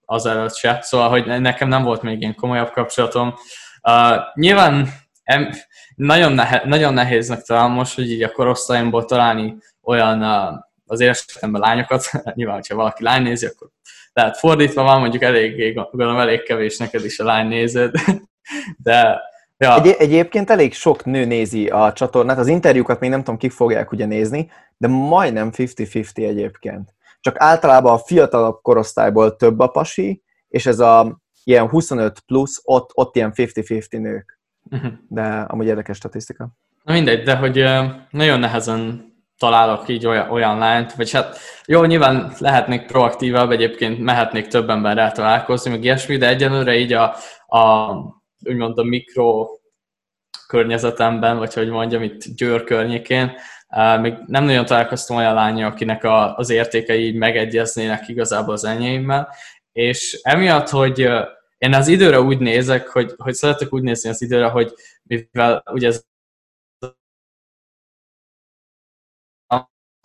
azelőtt se, szóval, hogy nekem nem volt még ilyen komolyabb kapcsolatom. Uh, nyilván em, nagyon, nehe, nagyon nehéznek talán most, hogy így a korosztályomból találni olyan uh, az életemben lányokat, nyilván, hogyha valaki lány nézi, akkor lehet fordítva van, mondjuk elég, gondolom elég kevés neked is a lány nézed, de Ja. Egy, egyébként elég sok nő nézi a csatornát, az interjúkat még nem tudom, kik fogják ugye nézni, de majdnem 50-50 egyébként csak általában a fiatalabb korosztályból több a pasi, és ez a ilyen 25 plusz, ott, ott ilyen 50-50 nők. Uh-huh. De amúgy érdekes statisztika. Na mindegy, de hogy nagyon nehezen találok így olyan, olyan lányt, vagy hát jó, nyilván lehetnék proaktívabb, egyébként mehetnék több emberrel találkozni, meg ilyesmi, de egyenlőre így a, a úgymond a mikro környezetemben, vagy hogy mondjam, itt Győr környékén, még nem nagyon találkoztam olyan lánya, akinek a, az értékei megegyeznének igazából az enyémmel, és emiatt, hogy én az időre úgy nézek, hogy, hogy szeretek úgy nézni az időre, hogy mivel ugye ez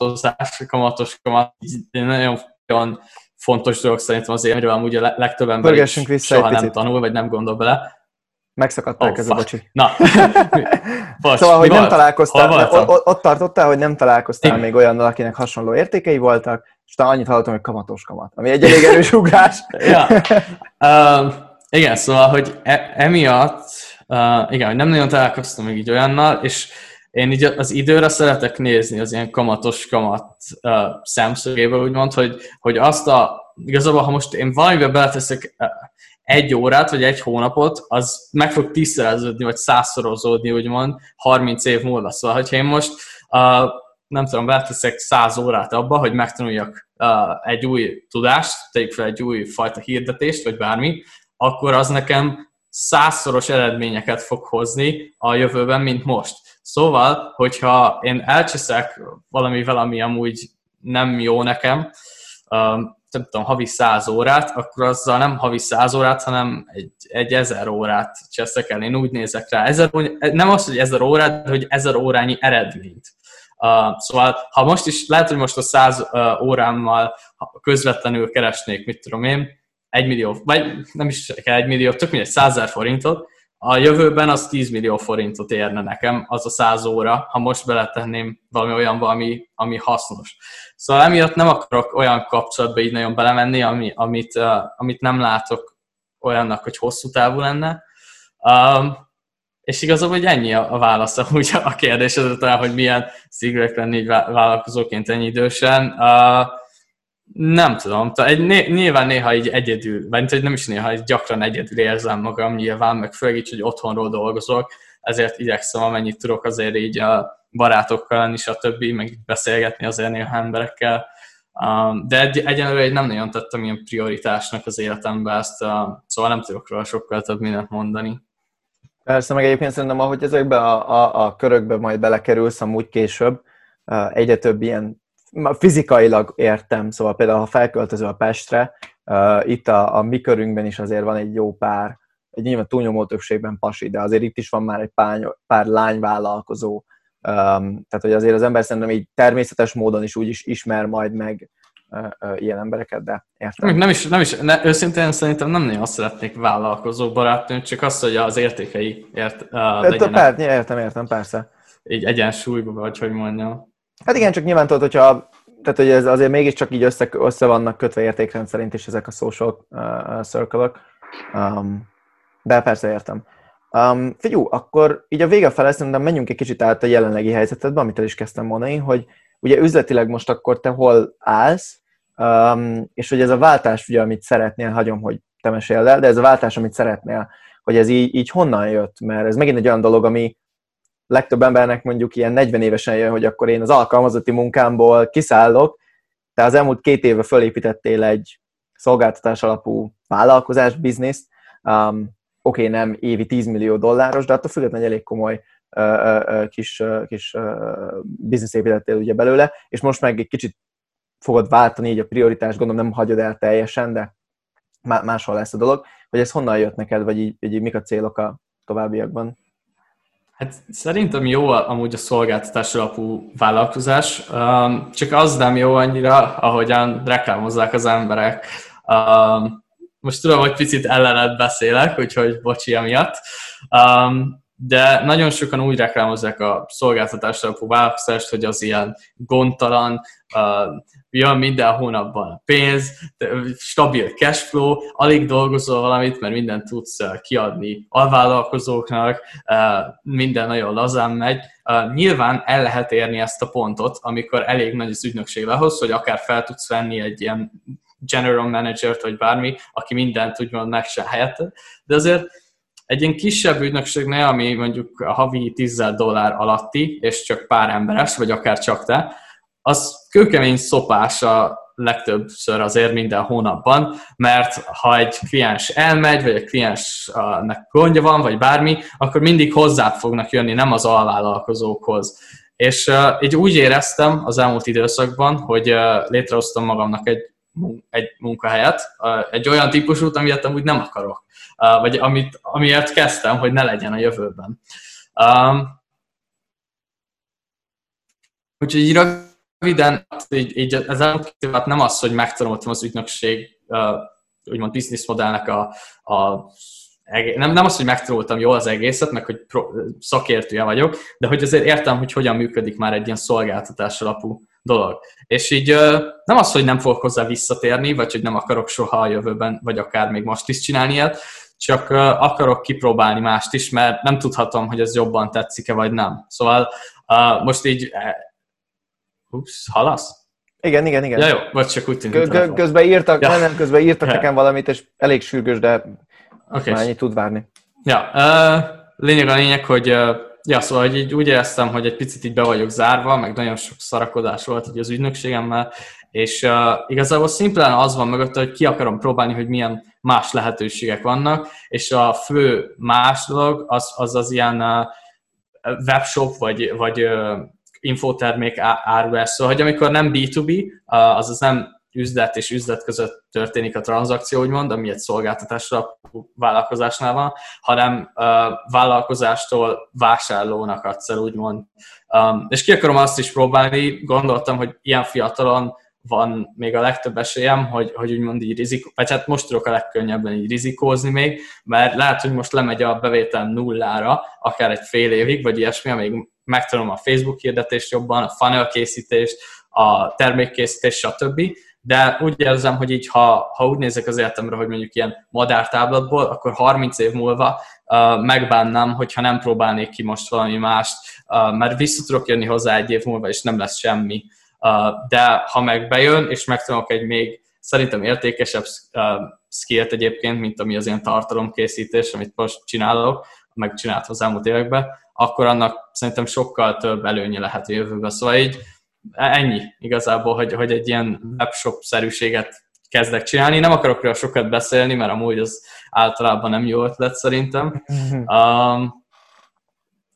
kamatozás, kamatos kamat, nagyon, nagyon fontos dolog szerintem azért, hogy amúgy a legtöbb ember soha nem tanul, vagy nem gondol bele, Megszakadták oh, ez a bocsi. Na. Bocs, szóval, hogy nem találkoztál, ott, ott tartottál, hogy nem találkoztál Én... még olyannal, akinek hasonló értékei voltak, és talán annyit hallottam, hogy kamatos kamat, ami egy elég erős ugrás. ja. uh, igen, szóval, hogy e- emiatt, uh, igen, hogy nem nagyon találkoztam még így olyannal, és én így az időre szeretek nézni az ilyen kamatos kamat uh, szemszögéből, úgymond, hogy, hogy azt a, igazából, ha most én valamivel beleteszek uh, egy órát, vagy egy hónapot, az meg fog tízszereződni, vagy százszorozódni, úgymond, 30 év múlva. Szóval, hogyha én most uh, nem tudom, beteszek száz órát abba, hogy megtanuljak uh, egy új tudást, tegyük fel egy új fajta hirdetést, vagy bármi, akkor az nekem százszoros eredményeket fog hozni a jövőben, mint most. Szóval, hogyha én elcseszek valamivel, ami amúgy nem jó nekem, nem tudom, havi száz órát, akkor azzal nem havi száz órát, hanem egy, egy ezer órát cseszek el. Én úgy nézek rá. Ezer, nem az, hogy ezer órát, de hogy ezer órányi eredményt. Uh, szóval, ha most is, lehet, hogy most a száz uh, órámmal közvetlenül keresnék, mit tudom én, egy millió, vagy nem is kell egy millió, tök mindegy, százer forintot, a jövőben az 10 millió forintot érne nekem, az a 100 óra, ha most beletenném valami olyan, ami, ami hasznos. Szóval emiatt nem akarok olyan kapcsolatba így nagyon belemenni, ami, amit, uh, amit nem látok olyannak, hogy hosszú távú lenne. Um, és igazából, hogy ennyi a, a válasz úgy a kérdésedre, hogy milyen szigorúak lenni így vállalkozóként ennyi idősen. Uh, nem tudom, egy, nyilván néha így egyedül, vagy nem is néha, így gyakran egyedül érzem magam nyilván, meg főleg így, hogy otthonról dolgozok, ezért igyekszem amennyit tudok azért így a barátokkal lenni, a többi, meg beszélgetni azért néha emberekkel. Um, de egy, egyenlőre nem nagyon tettem ilyen prioritásnak az életembe ezt, szóval nem tudok róla sokkal több mindent mondani. Persze, meg egyébként szerintem, ahogy ezekbe a, a, a körökbe majd belekerülsz amúgy később, egyre több ilyen fizikailag értem, szóval például ha felköltözöl a Pestre, uh, itt a, a mi körünkben is azért van egy jó pár, egy nyilván túlnyomó többségben pasi, de azért itt is van már egy pár, pár lányvállalkozó, um, tehát hogy azért az ember szerintem így természetes módon is úgy is ismer majd meg uh, uh, ilyen embereket, de értem. Nem is, nem is ne, őszintén szerintem nem nagyon azt szeretnék vállalkozó barátnőt, csak azt, hogy az értékei ért, uh, legyenek. Per, értem, értem, persze. Így egyensúlyban, vagy hogy mondjam. Hát igen, csak nyilván tudod, hogyha tehát hogy ez azért mégiscsak így össze, össze vannak kötve értékrend szerint is ezek a social uh, circle um, de persze értem. Um, figyú, akkor így a vége felé szerintem menjünk egy kicsit át a jelenlegi helyzetedbe, amit el is kezdtem mondani, hogy ugye üzletileg most akkor te hol állsz, um, és hogy ez a váltás, ugye, amit szeretnél, hagyom, hogy te meséld el, de ez a váltás, amit szeretnél, hogy ez így, így honnan jött, mert ez megint egy olyan dolog, ami legtöbb embernek mondjuk ilyen 40 évesen jön, hogy akkor én az alkalmazotti munkámból kiszállok, te az elmúlt két éve fölépítettél egy szolgáltatás alapú vállalkozás, bizniszt, um, oké, okay, nem évi 10 millió dolláros, de attól függetlenül egy elég komoly uh, uh, kis, uh, kis biznisz építettél ugye belőle, és most meg egy kicsit fogod váltani így a prioritás, gondolom nem hagyod el teljesen, de máshol lesz a dolog, hogy ez honnan jött neked, vagy így, így mik a célok a továbbiakban? Hát szerintem jó amúgy a szolgáltatás alapú vállalkozás, csak az nem jó annyira, ahogyan reklámozzák az emberek. Most tudom, hogy picit ellenet beszélek, úgyhogy bocsi amiatt, de nagyon sokan úgy reklámozzák a szolgáltatás alapú vállalkozást, hogy az ilyen gondtalan, jön minden hónapban pénz, stabil cashflow, alig dolgozol valamit, mert mindent tudsz kiadni alvállalkozóknak, minden nagyon lazán megy. Nyilván el lehet érni ezt a pontot, amikor elég nagy az ügynökség ahhoz, hogy akár fel tudsz venni egy ilyen general manager vagy bármi, aki mindent úgymond megse helyette, de azért egy ilyen kisebb ügynökségnél, ami mondjuk a havi 10 dollár alatti, és csak pár emberes, vagy akár csak te, az kőkemény szopás a legtöbbször azért minden hónapban, mert ha egy kliens elmegy, vagy egy kliensnek gondja van, vagy bármi, akkor mindig hozzá fognak jönni, nem az alvállalkozókhoz. És uh, így úgy éreztem az elmúlt időszakban, hogy uh, létrehoztam magamnak egy, egy munkahelyet, uh, egy olyan típusút, amilyet amúgy nem akarok, uh, vagy amit, amiért kezdtem, hogy ne legyen a jövőben. Um, úgyhogy röviden, így, így az elmúlt nem az, hogy megtanultam az ügynökség úgymond modellnek a, a nem, nem az, hogy megtanultam jól az egészet, meg hogy pro, szakértője vagyok, de hogy azért értem, hogy hogyan működik már egy ilyen szolgáltatás alapú dolog. És így nem az, hogy nem fogok hozzá visszatérni, vagy hogy nem akarok soha a jövőben, vagy akár még most is csinálni ilyet, csak akarok kipróbálni mást is, mert nem tudhatom, hogy ez jobban tetszik-e, vagy nem. Szóval most így Ups, halasz? Igen, igen, igen. Ja, jó, vagy csak úgy tűnik. közben írtak, ja. nem, nem, közben írtak ja. nekem valamit, és elég sürgős, de okay. már ennyit tud várni. Ja, uh, lényeg a lényeg, hogy uh, ja, szóval hogy így úgy éreztem, hogy egy picit így be vagyok zárva, meg nagyon sok szarakodás volt így az ügynökségemmel, és uh, igazából szimplán az van mögött, hogy ki akarom próbálni, hogy milyen más lehetőségek vannak, és a fő más dolog az az, az ilyen uh, webshop, vagy, vagy uh, infotermék árulás. Szóval, hogy amikor nem B2B, azaz nem üzlet és üzlet között történik a tranzakció, úgymond, ami egy szolgáltatásra vállalkozásnál van, hanem uh, vállalkozástól vásárlónak adsz el, úgymond. Um, és ki akarom azt is próbálni, gondoltam, hogy ilyen fiatalon van még a legtöbb esélyem, hogy, hogy úgymond így rizikó, vagy hát most tudok a legkönnyebben így rizikózni még, mert lehet, hogy most lemegy a bevétel nullára, akár egy fél évig, vagy ilyesmi, amíg megtanulom a Facebook hirdetést jobban, a funnel készítést, a termékkészítést, stb. De úgy érzem, hogy így, ha, ha úgy nézek az életemre, hogy mondjuk ilyen madártáblatból, akkor 30 év múlva uh, megbánnám, hogyha nem próbálnék ki most valami mást, uh, mert vissza tudok jönni hozzá egy év múlva, és nem lesz semmi. Uh, de ha meg bejön, és megtanulok egy még szerintem értékesebb uh, skillt egyébként, mint ami az ilyen tartalomkészítés, amit most csinálok, megcsinált az elmúlt években, akkor annak szerintem sokkal több előnye lehet a jövőben. Szóval így ennyi igazából, hogy, hogy egy ilyen webshop-szerűséget kezdek csinálni. Nem akarok róla sokat beszélni, mert amúgy az általában nem jó ötlet szerintem. Um,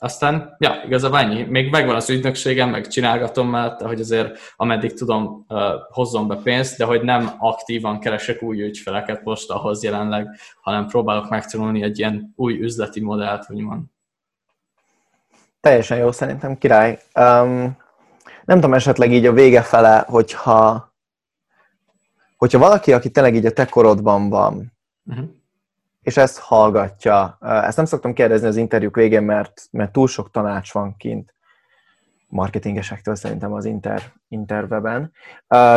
aztán, ja, igazából ennyi. Még megvan az ügynökségem, meg csinálgatom, mert hogy azért ameddig tudom, uh, hozzon be pénzt, de hogy nem aktívan keresek új ügyfeleket most ahhoz jelenleg, hanem próbálok megtanulni egy ilyen új üzleti modellt, úgymond. Teljesen jó, szerintem király. Um, nem tudom, esetleg így a vége fele, hogyha, hogyha valaki, aki tényleg így a te korodban van, uh-huh. És ezt hallgatja, ezt nem szoktam kérdezni az interjúk végén, mert, mert túl sok tanács van kint marketingesektől szerintem az inter, interweben.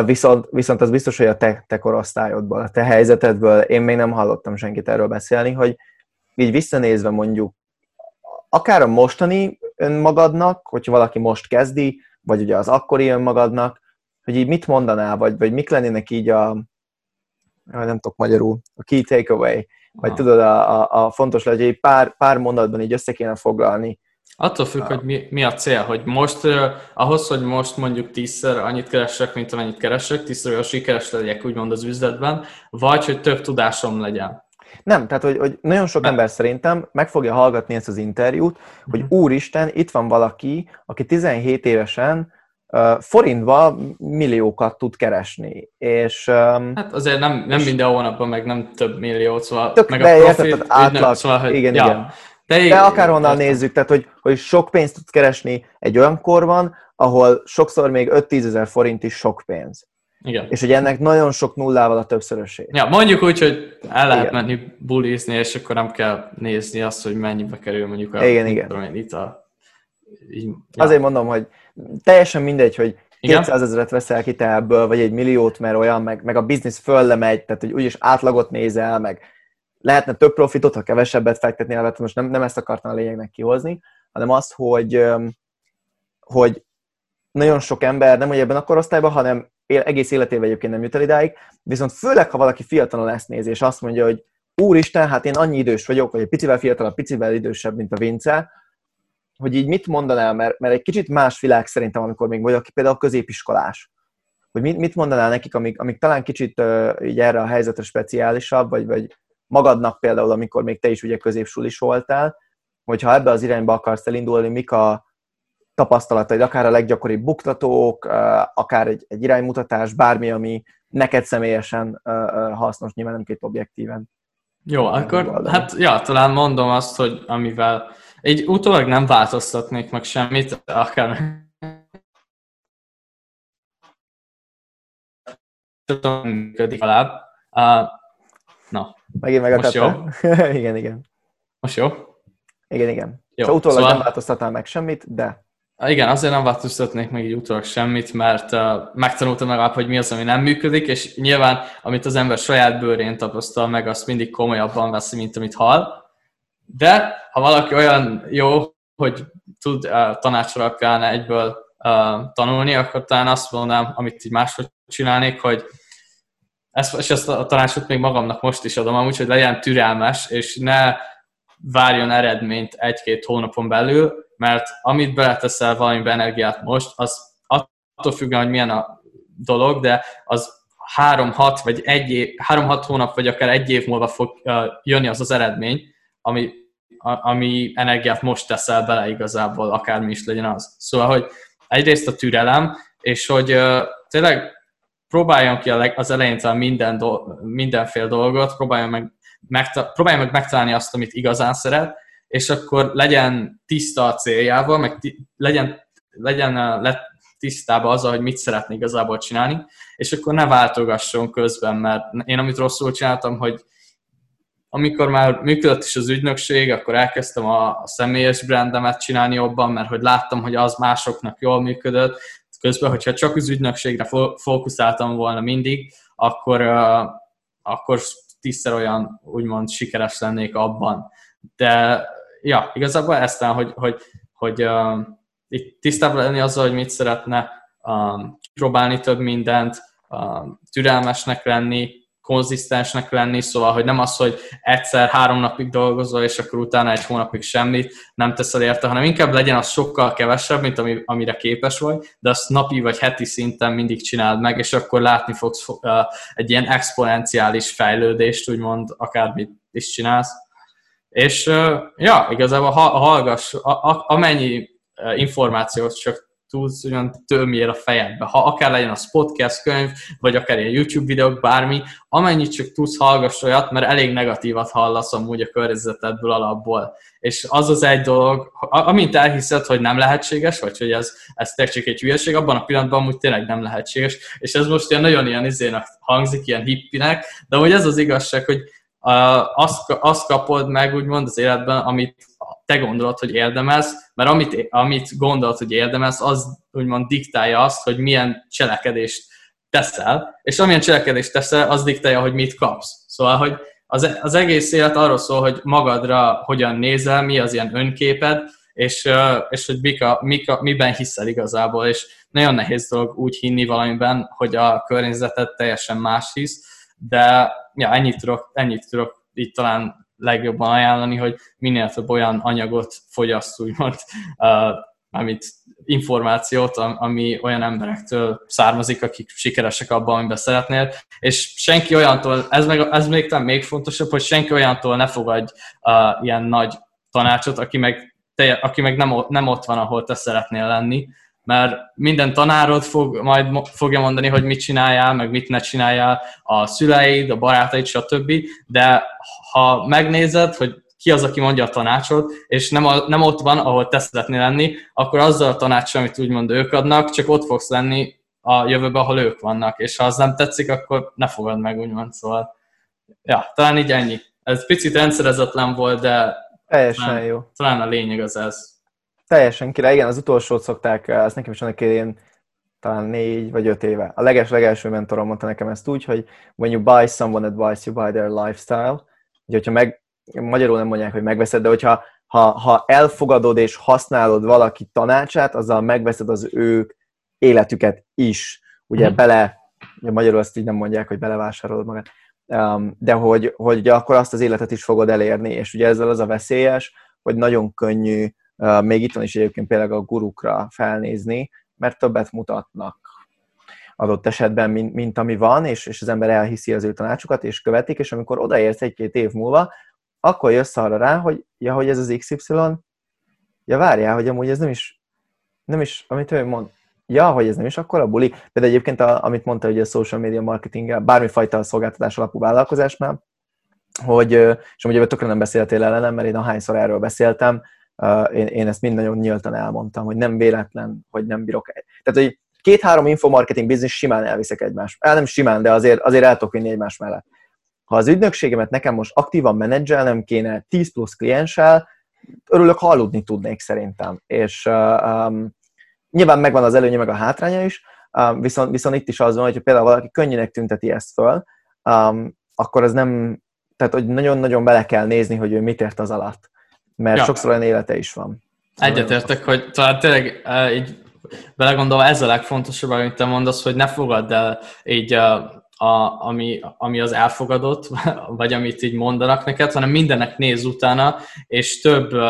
Viszont, viszont az biztos, hogy a te, te korosztályodból, a te helyzetedből én még nem hallottam senkit erről beszélni, hogy így visszanézve mondjuk akár a mostani önmagadnak, hogyha valaki most kezdi, vagy ugye az akkori önmagadnak, hogy így mit mondanál, vagy, vagy mik lennének így a, nem tudok magyarul, a key takeaway, vagy Aha. tudod, a, a, fontos hogy egy pár, pár mondatban így össze kéne foglalni. Attól függ, hogy mi, mi a cél, hogy most, uh, ahhoz, hogy most mondjuk tízszer annyit keresek, mint amennyit keresek, tízszer olyan sikeres legyek úgymond az üzletben, vagy hogy több tudásom legyen. Nem, tehát hogy, hogy nagyon sok nem. ember szerintem meg fogja hallgatni ezt az interjút, hogy uh-huh. úristen, itt van valaki, aki 17 évesen forintba milliókat tud keresni. És, hát azért nem, nem minden hónapban, meg nem több millió, szóval tök, meg a profit, érted, átlag, szóval, hogy, igen, ja. igen. De, de akárhonnan értem. nézzük, tehát hogy, hogy sok pénzt tudsz keresni egy olyan korban, ahol sokszor még 5-10 ezer forint is sok pénz. Igen. És hogy ennek nagyon sok nullával a többszörösé. Ja, mondjuk úgy, hogy el lehet igen. menni bulizni, és akkor nem kell nézni azt, hogy mennyibe kerül mondjuk a, igen, igen. Tudom én, itt a így, ja. Azért mondom, hogy teljesen mindegy, hogy 200 ezeret veszel ki te ebből, vagy egy milliót, mert olyan, meg, meg a biznisz fölle megy, tehát hogy úgyis átlagot nézel, meg lehetne több profitot, ha kevesebbet fektetni, mert most nem, nem ezt akartam a lényegnek kihozni, hanem azt, hogy, hogy nagyon sok ember, nem hogy ebben a korosztályban, hanem egész életében egyébként nem jut el idáig, viszont főleg, ha valaki fiatalon ezt nézi, és azt mondja, hogy úristen, hát én annyi idős vagyok, vagy egy picivel fiatalabb, picivel idősebb, mint a Vince, hogy így mit mondanál, mert, mert egy kicsit más világ szerintem, amikor még vagyok például középiskolás. Hogy mit, mit mondanál nekik, amik, amik talán kicsit uh, így erre a helyzetre speciálisabb, vagy, vagy magadnak például, amikor még te is ugye középsulis voltál, hogyha ebbe az irányba akarsz elindulni, mik a tapasztalataid, akár a leggyakoribb buktatók, uh, akár egy, egy iránymutatás, bármi, ami neked személyesen uh, uh, hasznos, nyilván nem két objektíven. Jó, akkor hát ja, talán mondom azt, hogy amivel így utólag nem változtatnék meg semmit, akár tudom, működik alább. Uh, na, Megint meg Most jó? igen, igen. Most jó? Igen, igen. Jó. Szóval utólag szóval... nem változtatnál meg semmit, de... Igen, azért nem változtatnék meg így utólag semmit, mert uh, megtanultam legalább, hogy mi az, ami nem működik, és nyilván, amit az ember saját bőrén tapasztal meg, azt mindig komolyabban veszi, mint amit hall. De ha valaki olyan jó, hogy tud uh, tanácsra alapján egyből uh, tanulni, akkor talán azt mondanám, amit így máshogy csinálnék, hogy ezt, és ezt a tanácsot még magamnak most is adom, amúgy, hogy legyen türelmes, és ne várjon eredményt egy-két hónapon belül, mert amit beleteszel valamibe energiát most, az attól függően, hogy milyen a dolog, de az három-hat vagy egy év, három-hat hónap, vagy akár egy év múlva fog uh, jönni az az eredmény, ami, a, ami energiát most teszel bele igazából, akármi is legyen az. Szóval, hogy egyrészt a türelem, és hogy uh, tényleg próbáljon ki az elején minden do, mindenféle dolgot, próbáljon meg, megta, próbáljon meg megtalálni azt, amit igazán szeret, és akkor legyen tiszta a céljával, meg ti, legyen, legyen le, tisztában azzal, hogy mit szeretné igazából csinálni, és akkor ne váltogasson közben, mert én amit rosszul csináltam, hogy amikor már működött is az ügynökség, akkor elkezdtem a, személyes brandemet csinálni jobban, mert hogy láttam, hogy az másoknak jól működött. Közben, hogyha csak az ügynökségre fókuszáltam volna mindig, akkor, uh, akkor tízszer olyan úgymond sikeres lennék abban. De ja, igazából ezt hogy, hogy, hogy uh, itt tisztában lenni azzal, hogy mit szeretne, um, próbálni több mindent, um, türelmesnek lenni, konzisztensnek lenni, szóval, hogy nem az, hogy egyszer három napig dolgozol, és akkor utána egy hónapig semmit nem teszel érte, hanem inkább legyen az sokkal kevesebb, mint ami, amire képes vagy, de azt napi vagy heti szinten mindig csináld meg, és akkor látni fogsz uh, egy ilyen exponenciális fejlődést, úgymond akármit is csinálsz. És uh, ja, igazából ha, hallgass, a, a, amennyi információt csak tudsz olyan tömjél a fejedbe. Ha akár legyen az podcast könyv, vagy akár ilyen YouTube videók, bármi, amennyit csak tudsz, hallgass olyat, mert elég negatívat hallasz amúgy a környezetedből alapból. És az az egy dolog, amint elhiszed, hogy nem lehetséges, vagy hogy ez, ez csak egy hülyeség, abban a pillanatban amúgy tényleg nem lehetséges. És ez most ilyen nagyon ilyen izének hangzik, ilyen hippinek, de hogy ez az igazság, hogy azt, azt kapod meg úgymond az életben, amit te gondolod, hogy érdemelsz, mert amit, amit gondolod, hogy érdemelsz, az úgymond diktálja azt, hogy milyen cselekedést teszel, és amilyen cselekedést teszel, az diktálja, hogy mit kapsz. Szóval, hogy az, az egész élet arról szól, hogy magadra hogyan nézel, mi az ilyen önképed, és, és hogy mika, mika, miben hiszel igazából, és nagyon nehéz dolog úgy hinni valamiben, hogy a környezetet teljesen más hisz, de ja, ennyit tudok, ennyit tudok itt talán legjobban ajánlani, hogy minél több olyan anyagot fogyaszt, úgymond, amit információt, ami olyan emberektől származik, akik sikeresek abban, amiben szeretnél, és senki olyantól, ez, meg, ez még talán még fontosabb, hogy senki olyantól ne fogadj uh, ilyen nagy tanácsot, aki meg, te, aki meg nem, nem ott van, ahol te szeretnél lenni, mert minden tanárod fog, majd fogja mondani, hogy mit csináljál, meg mit ne csináljál, a szüleid, a barátaid, stb. De ha megnézed, hogy ki az, aki mondja a tanácsot, és nem, a, nem ott van, ahol te szeretnél lenni, akkor azzal a tanácssal, amit úgymond ők adnak, csak ott fogsz lenni a jövőben, ahol ők vannak, és ha az nem tetszik, akkor ne fogad meg, úgymond, szóval ja, talán így ennyi. Ez picit rendszerezetlen volt, de Teljesen talán, jó. Talán a lényeg az ez. Teljesen király. Igen, az utolsót szokták, ezt nekem is annak én talán négy vagy öt éve. A leges-legelső mentorom mondta nekem ezt úgy, hogy when you buy someone advice, you buy their lifestyle. Ugye, hogyha meg, magyarul nem mondják, hogy megveszed, de hogyha ha, ha elfogadod és használod valaki tanácsát, azzal megveszed az ők életüket is. Ugye mm. bele, ugye magyarul azt így nem mondják, hogy belevásárolod magát, um, de hogy, hogy akkor azt az életet is fogod elérni, és ugye ezzel az a veszélyes, hogy nagyon könnyű még itt van is egyébként például a gurukra felnézni, mert többet mutatnak adott esetben, mint, mint ami van, és, és az ember elhiszi az ő tanácsukat, és követik, és amikor odaérsz egy-két év múlva, akkor jössz arra rá, hogy ja, hogy ez az XY, ja várjál, hogy amúgy ez nem is, nem is, amit ő mond, ja, hogy ez nem is akkor a buli, de egyébként, a, amit mondta, hogy a social media marketing, bármifajta szolgáltatás alapú vállalkozásnál, hogy, és amúgy tökre nem beszéltél ellenem, mert én a hányszor erről beszéltem, én, én ezt mind nagyon nyíltan elmondtam, hogy nem véletlen, hogy nem bírok. Tehát, hogy két-három infomarketing biznisz simán elviszek egymás. El nem simán, de azért, azért el tudok vinni egymás mellett. Ha az ügynökségemet nekem most aktívan menedzselnem kéne 10 plusz klienssel, örülök, ha aludni tudnék szerintem. És um, nyilván megvan az előnye, meg a hátránya is, um, viszont, viszont itt is az van, hogy például valaki könnyűnek tünteti ezt föl, um, akkor az nem, tehát hogy nagyon-nagyon bele kell nézni, hogy ő mit ért az alatt mert ja. sokszor olyan élete is van. Egyetértek, hogy talán tényleg uh, így belegondolva ez a legfontosabb, amit te mondasz, hogy ne fogadd el így uh, a, ami, ami az elfogadott, vagy amit így mondanak neked, hanem mindennek néz utána, és több uh,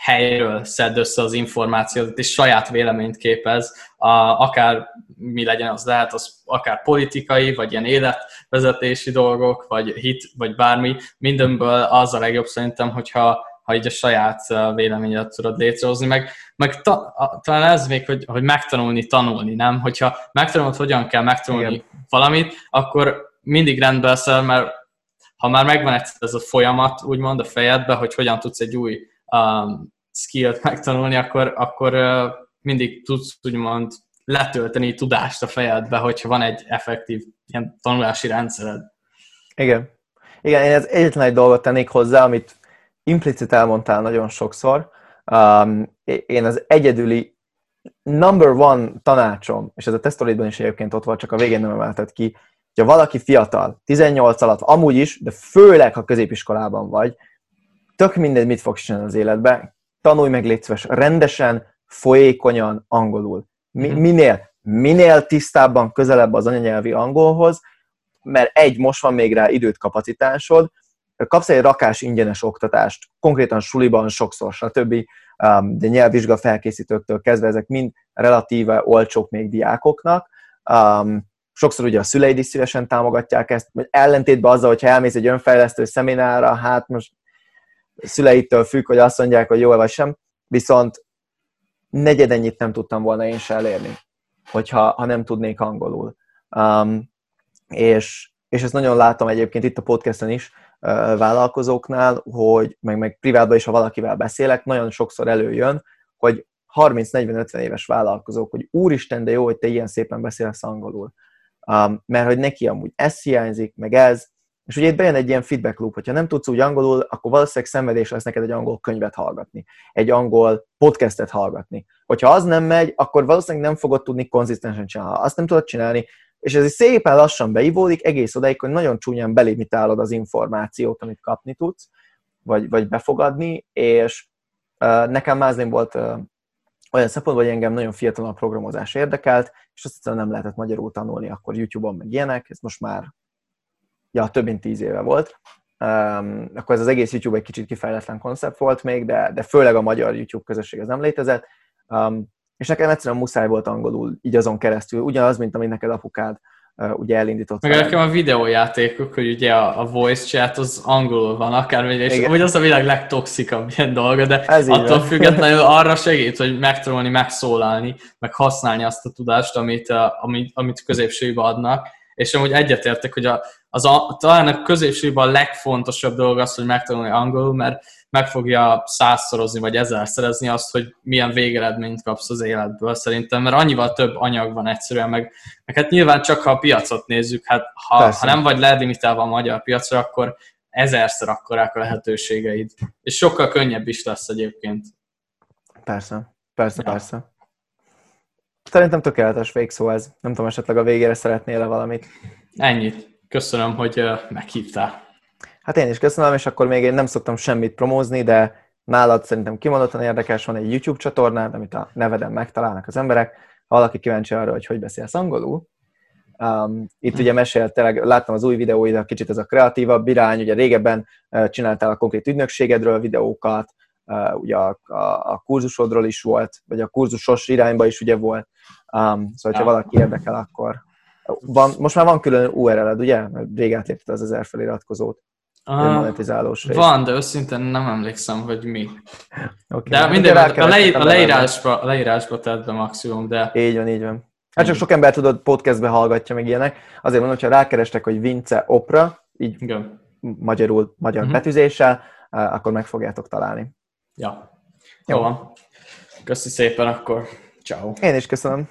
helyről szed össze az információt, és saját véleményt képez, a, akár mi legyen az lehet, az akár politikai, vagy ilyen életvezetési dolgok, vagy hit, vagy bármi, mindenből az a legjobb szerintem, hogyha ha így a saját véleményet tudod létrehozni, meg, meg ta, a, talán ez még, hogy, hogy megtanulni, tanulni, nem? Hogyha megtanulod, hogyan kell megtanulni Igen. valamit, akkor mindig rendbe leszel, mert ha már megvan ez a folyamat, úgymond a fejedbe, hogy hogyan tudsz egy új um, skillt megtanulni, akkor, akkor uh, mindig tudsz úgymond letölteni tudást a fejedbe, hogyha van egy effektív ilyen tanulási rendszered. Igen. Igen, én ez egyetlen egy dolgot tennék hozzá, amit implicit elmondtál nagyon sokszor. Um, én az egyedüli number one tanácsom, és ez a tesztolidban is egyébként ott volt, csak a végén nem emelted ki, hogyha valaki fiatal, 18 alatt, amúgy is, de főleg, ha középiskolában vagy, tök mindegy, mit fogsz csinálni az életbe, tanulj meg légy szíves, rendesen, folyékonyan angolul. Mi, mm-hmm. Minél, minél tisztábban, közelebb az anyanyelvi angolhoz, mert egy, most van még rá időt, kapacitásod, kapsz egy rakás ingyenes oktatást, konkrétan suliban sokszor, stb. Um, de nyelvvizsga felkészítőktől kezdve ezek mind relatíve olcsók még diákoknak. Um, sokszor ugye a szüleid is szívesen támogatják ezt, vagy ellentétben azzal, hogyha elmész egy önfejlesztő szeminára, hát most szüleitől függ, hogy azt mondják, hogy jól vagy sem, viszont negyed ennyit nem tudtam volna én se elérni, hogyha ha nem tudnék angolul. Um, és, és ezt nagyon látom egyébként itt a podcasten is, vállalkozóknál, hogy meg, meg privátban is, ha valakivel beszélek, nagyon sokszor előjön, hogy 30-40-50 éves vállalkozók, hogy úristen, de jó, hogy te ilyen szépen beszélsz angolul. Um, mert hogy neki amúgy ez hiányzik, meg ez, és ugye itt bejön egy ilyen feedback loop, hogyha nem tudsz úgy angolul, akkor valószínűleg szenvedés lesz neked egy angol könyvet hallgatni, egy angol podcastet hallgatni. Hogyha az nem megy, akkor valószínűleg nem fogod tudni konzisztensen csinálni. Azt nem tudod csinálni, és ez szépen lassan beivódik, egész odaig, hogy nagyon csúnyán belimitálod az információt, amit kapni tudsz, vagy, vagy befogadni, és Nekem Mázlin volt olyan szempontból, hogy engem nagyon fiatalon a programozás érdekelt, és azt hiszem nem lehetett magyarul tanulni akkor YouTube-on, meg ilyenek, ez most már ja, több mint tíz éve volt. Um, akkor ez az egész YouTube egy kicsit kifejletlen koncept volt még, de, de főleg a magyar YouTube közösség az nem létezett. Um, és nekem egyszerűen muszáj volt angolul, így azon keresztül, ugyanaz, mint amit neked apukád uh, ugye elindított. Meg nekem a videójátékok, hogy ugye a, a voice chat az angolul van akár, és hogy az a világ legtoxikabb ilyen dolga, de Ez attól függetlenül arra segít, hogy megtanulni, megszólalni, meg használni azt a tudást, amit, amit, amit középségbe adnak, és amúgy egyetértek, hogy a, az a, talán a középségben a legfontosabb dolog az, hogy megtanulni angolul, mert meg fogja százszorozni, vagy ezerszerezni azt, hogy milyen végeredményt kapsz az életből szerintem, mert annyival több anyag van egyszerűen, meg, meg hát nyilván csak ha a piacot nézzük, hát ha, ha nem vagy lelimitálva a magyar piacra, akkor ezerszer akkorák a lehetőségeid. És sokkal könnyebb is lesz egyébként. Persze, persze, ja. persze. Szerintem tökéletes végszó ez. Nem tudom, esetleg a végére szeretnél-e valamit? Ennyit. Köszönöm, hogy meghívtál. Hát én is köszönöm, és akkor még én nem szoktam semmit promózni, de nálad szerintem kimondottan érdekes, van egy YouTube csatornád, amit a neveden megtalálnak az emberek. Ha valaki kíváncsi arra, hogy hogy beszélsz angolul, Um, itt ugye mesélt, tényleg láttam az új videóid, kicsit ez a kreatívabb irány, ugye régebben uh, csináltál a konkrét ügynökségedről videókat, uh, ugye a, a, a kurzusodról is volt, vagy a kurzusos irányba is ugye volt, um, szóval ha valaki érdekel, akkor van, most már van külön URL-ed, ugye? Mert rég átlépted az ezer feliratkozót. Monetizálós rész. Van, de őszintén nem emlékszem, hogy mi. Okay. De minden, a, le, a, leírásba, a leírásba tedd be maximum, de... Így van, így van. Hát csak sok ember tudod, podcastbe hallgatja meg ilyenek. Azért mondom, hogyha rákerestek, hogy Vince Opera, így Igen. magyarul, magyar uh-huh. betűzéssel, akkor meg fogjátok találni. Ja. Jó. Jó van. Köszi szépen akkor. Ciao. Én is köszönöm.